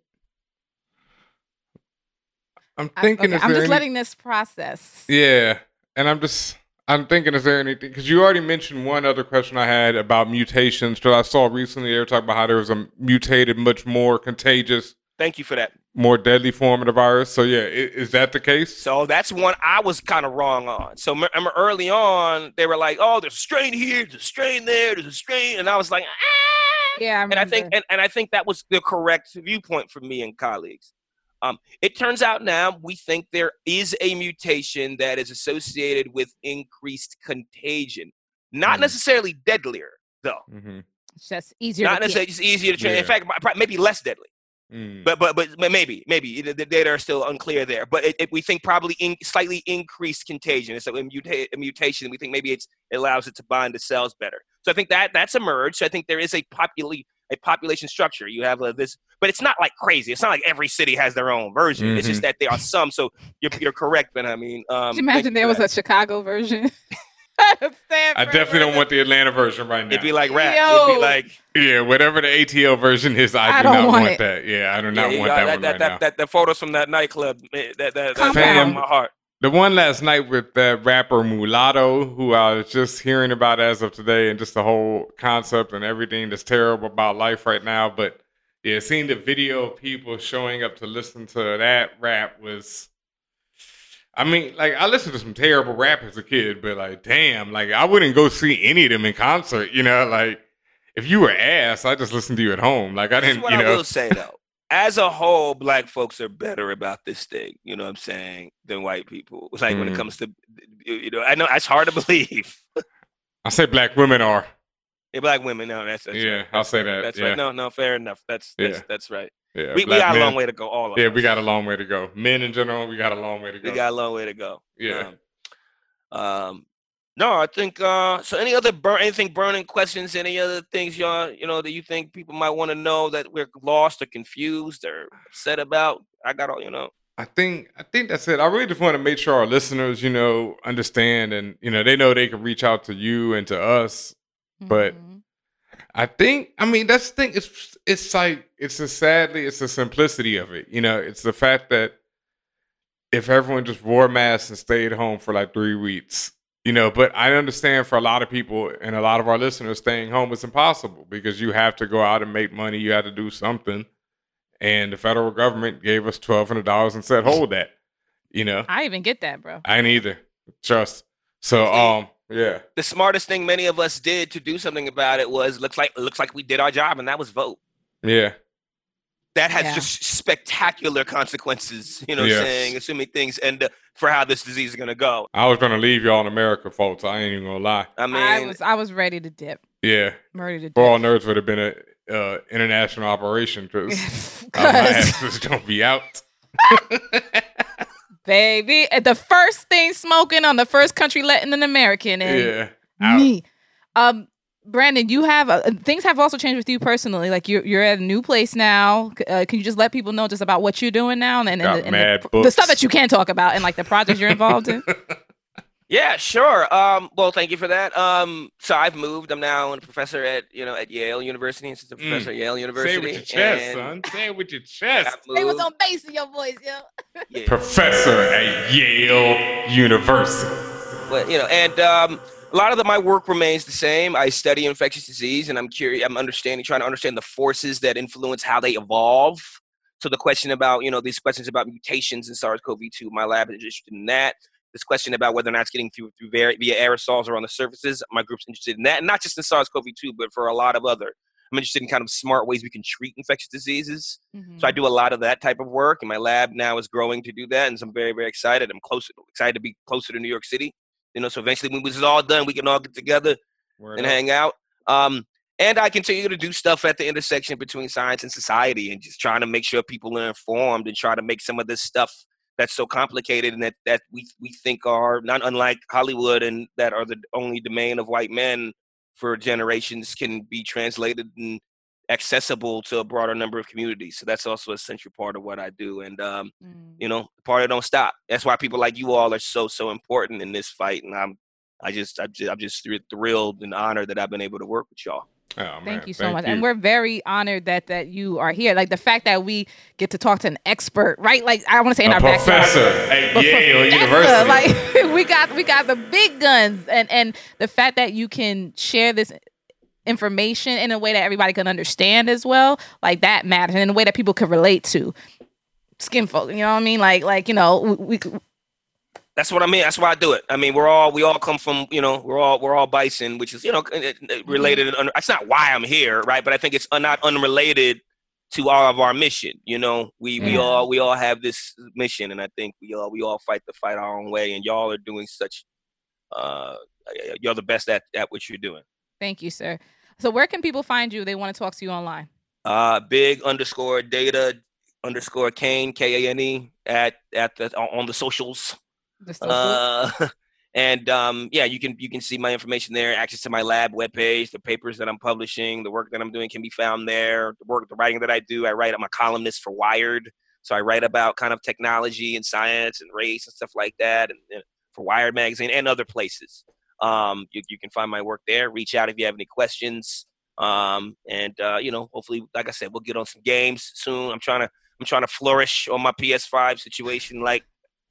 I'm I- thinking. okay, I'm just any- letting this process. Yeah, and I'm just I'm thinking, is there anything? Because you already mentioned one other question I had about mutations. So I saw recently they were talking about how there was a mutated, much more contagious, thank you for that. More deadly form of the virus. So yeah, i- is that the case? So that's one I was kind of wrong on. So me- remember early on, they were like, "Oh, there's a strain here, there's a strain there, there's a strain," and I was like, "Ah." Yeah, I and I think and, and I think that was the correct viewpoint for me and colleagues. Um, it turns out now we think there is a mutation that is associated with increased contagion, not Mm. necessarily deadlier though. Mm-hmm. it's just easier. Not to necessarily get. just easier to train. Yeah. In fact, maybe less deadly. Mm. But but but but maybe maybe the, the data are still unclear there. But it, it, we think probably in, slightly increased contagion. It's a, muta- a mutation. We think maybe it's it allows it to bind to cells better. So I think that that's emerged. So I think there is a popula- a population structure. You have uh, this, but it's not like crazy. It's not like every city has their own version. It's just that there are some. So you're you're correct, Ben. I mean, um, imagine there was a Chicago version? (laughs) (laughs) I definitely don't want the Atlanta version right now. It'd be like rap. Yo. It'd be like yeah, whatever the ATL version is, I, I do don't want want, that. Yeah, I do not you want that, that, one that, right that, now. that, the photos from that nightclub. That that that, that Fam. my heart. The one last night with that rapper Mulatto, who I was just hearing about as of today, and just the whole concept and everything that's terrible about life right now. But yeah, seeing the video of people showing up to listen to that rap was. I mean, like I listened to some terrible rap as a kid, but like, damn, like I wouldn't go see any of them in concert. You know, like if you were ass, I just listened to you at home. Like I didn't, what you I know. will say though. As a whole, black folks are better about this thing, you know what I'm saying, than white people. Like when it Mm. comes to you know, I know it's hard to (laughs) believe. I say black women are. Yeah, black women, no, that's, that's Yeah, right. I'll say that, That's yeah. right. No, no, fair enough. That's that's Yeah. that's right. Yeah, We, we black got a long way to go. All of Yeah, us. we got a long way to go. Men in general, we got a long way to go. we got a long way to go. yeah. Um, um, no, I think uh so any other burn anything burning questions, any other things y'all, you know, that you think people might want to know that we're lost or confused or upset about? I got all you know. I think I think that's it. I really just want to make sure our listeners, you know, understand and you know they know they can reach out to you and to us. but- Mhm. I think I mean that's the thing. It's it's like it's a sadly it's the simplicity of it. You know, it's the fact that if everyone just wore masks and stayed home for like three weeks, you know. But I understand for a lot of people and a lot of our listeners, staying home is impossible because you have to go out and make money. You have to do something, and the federal government gave us twelve hundred dollars and said, "Hold that." You know, I even get that, bro. I neither. Trust. So, um, yeah, The smartest thing many of us did to do something about it was looks like looks like we did our job, and that was vote. yeah, that has Yeah. just spectacular consequences, you know what Yes. I'm saying, assuming things end up for how this disease is going to go. I was gonna leave y'all in America, folks. I ain't even gonna lie. I mean, I was I was ready to dip. Yeah, I'm ready to for all nerds would have been a uh, international operation because (laughs) my 'Cause, ass was gonna be out. (laughs) (laughs) baby, the first thing smoking on the first country letting an American and yeah, me. Um, Brandon, you have uh, things have also changed with you personally. Like you're you're at a new place now. Uh, can you just let people know just about what you're doing now and, and, Got the, and the, the stuff that you can talk about and like the projects you're involved in? (laughs) yeah, sure. Um, well, thank you for that. Um, so I've moved. I'm now a professor at you know at Yale University, assistant Mm. professor at Yale Say University. it with your chest, and son. Say it with your chest. I've on bass in your voice, yo. (laughs) yeah. Professor at Yale University. but you know, and um, a lot of the, my work remains the same. I study infectious disease, and I'm curious. I'm understanding, trying to understand the forces that influence how they evolve. So the question about you know these questions about mutations in SARS-CoV-2, my lab is interested in that. This question about whether or not it's getting through through via, via aerosols or on the surfaces, my group's interested in that, and not just in SARS-CoV-2, but for a lot of other. I'm interested in kind of smart ways we can treat infectious diseases. Mm-hmm. So I do a lot of that type of work, and my lab now is growing to do that, and so I'm very, very excited. I'm close, excited to be closer to New York City. You know, so eventually when this is all done, we can all get together Word and up. hang out. Um, and I continue to do stuff at the intersection between science and society, and just trying to make sure people are informed and try to make some of this stuff that's so complicated and that that we we think are not unlike Hollywood and that are the only domain of white men for generations can be translated and accessible to a broader number of communities. So that's also a central part of what I do. And um, Mm. you know, the party don't stop. That's why people like you all are so so important in this fight. And I'm I just, I'm just, I'm just thrilled and honored that I've been able to work with y'all. Oh, man, Thank you so much. And we're very honored that that you are here. Like the fact that we get to talk to an expert, right? Like I want to say in a our backyard. professor at Yale (laughs) University. Like (laughs) we got we got the big guns, and and the fact that you can share this information in a way that everybody can understand as well, like that matters, and in a way that people can relate to. Skin folk, you know what I mean? Like like you know we, we That's what I mean. That's why I do it. I mean, we're all we all come from you know we're all we're all bison, which is you know uh, uh, related. and un- That's not why I'm here, right? But I think it's not unrelated to all of our mission. You know, we we all we all have this mission, and I think we all we all fight the fight our own way. And y'all are doing such. Uh, you're the best at at what you're doing. thank you, sir. So where can people find you? if They want to talk to you online. Uh, big underscore data underscore Kane K A N E at at the on the socials. Uh, (laughs) and um, yeah, you can you can see my information there. Access to my lab webpage, the papers that I'm publishing, the work that I'm doing can be found there. The work, the writing that I do, I write. I'm a columnist for Wired, so I write about kind of technology and science and race and stuff like that, and, and for Wired magazine and other places. Um, you, you can find my work there. Reach out if you have any questions. Um, and uh, you know, hopefully, like I said, we'll get on some games soon. I'm trying to I'm trying to flourish on my PS5 situation, like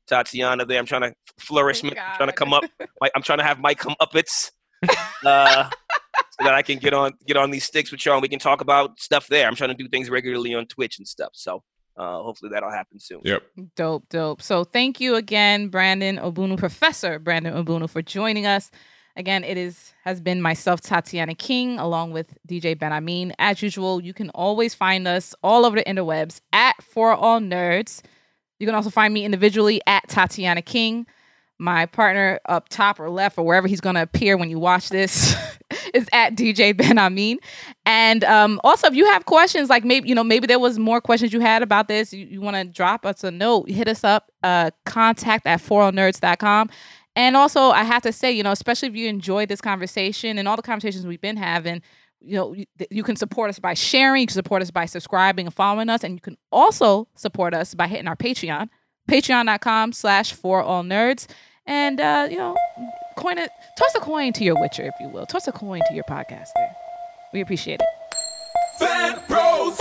Tatiana there. I'm trying to flourish. Oh, I'm trying to come up. Mike- I'm trying to have Mike come up its, (laughs) uh, so that I can get on get on these sticks with y'all. and We can talk about stuff there. I'm trying to do things regularly on Twitch and stuff. So uh, hopefully that'll happen soon. Yep. Dope, dope. So thank you again, Brandon Ogbunu, Professor Brandon Ogbunu, for joining us. Again, it is has been myself, Tatiana King, along with DJ Benhameen. As usual, you can always find us all over the interwebs at For All Nerds. You can also find me individually at Tatiana King. My partner up top or left or wherever he's going to appear when you watch this (laughs) is at DJ Benhameen. And um, also, if you have questions, like maybe you know maybe there was more questions you had about this, you, you want to drop us a note, hit us up, uh, contact at forallnerds.com. And also, I have to say, you know, especially if you enjoyed this conversation and all the conversations we've been having, you know, you, you can support us by sharing, you can support us by subscribing and following us, and you can also support us by hitting our Patreon, patreon.com slash for all nerds. And, uh, you know, coin it, toss a coin to your Witcher, if you will. Toss a coin to your podcaster. We appreciate it. Fan Bros.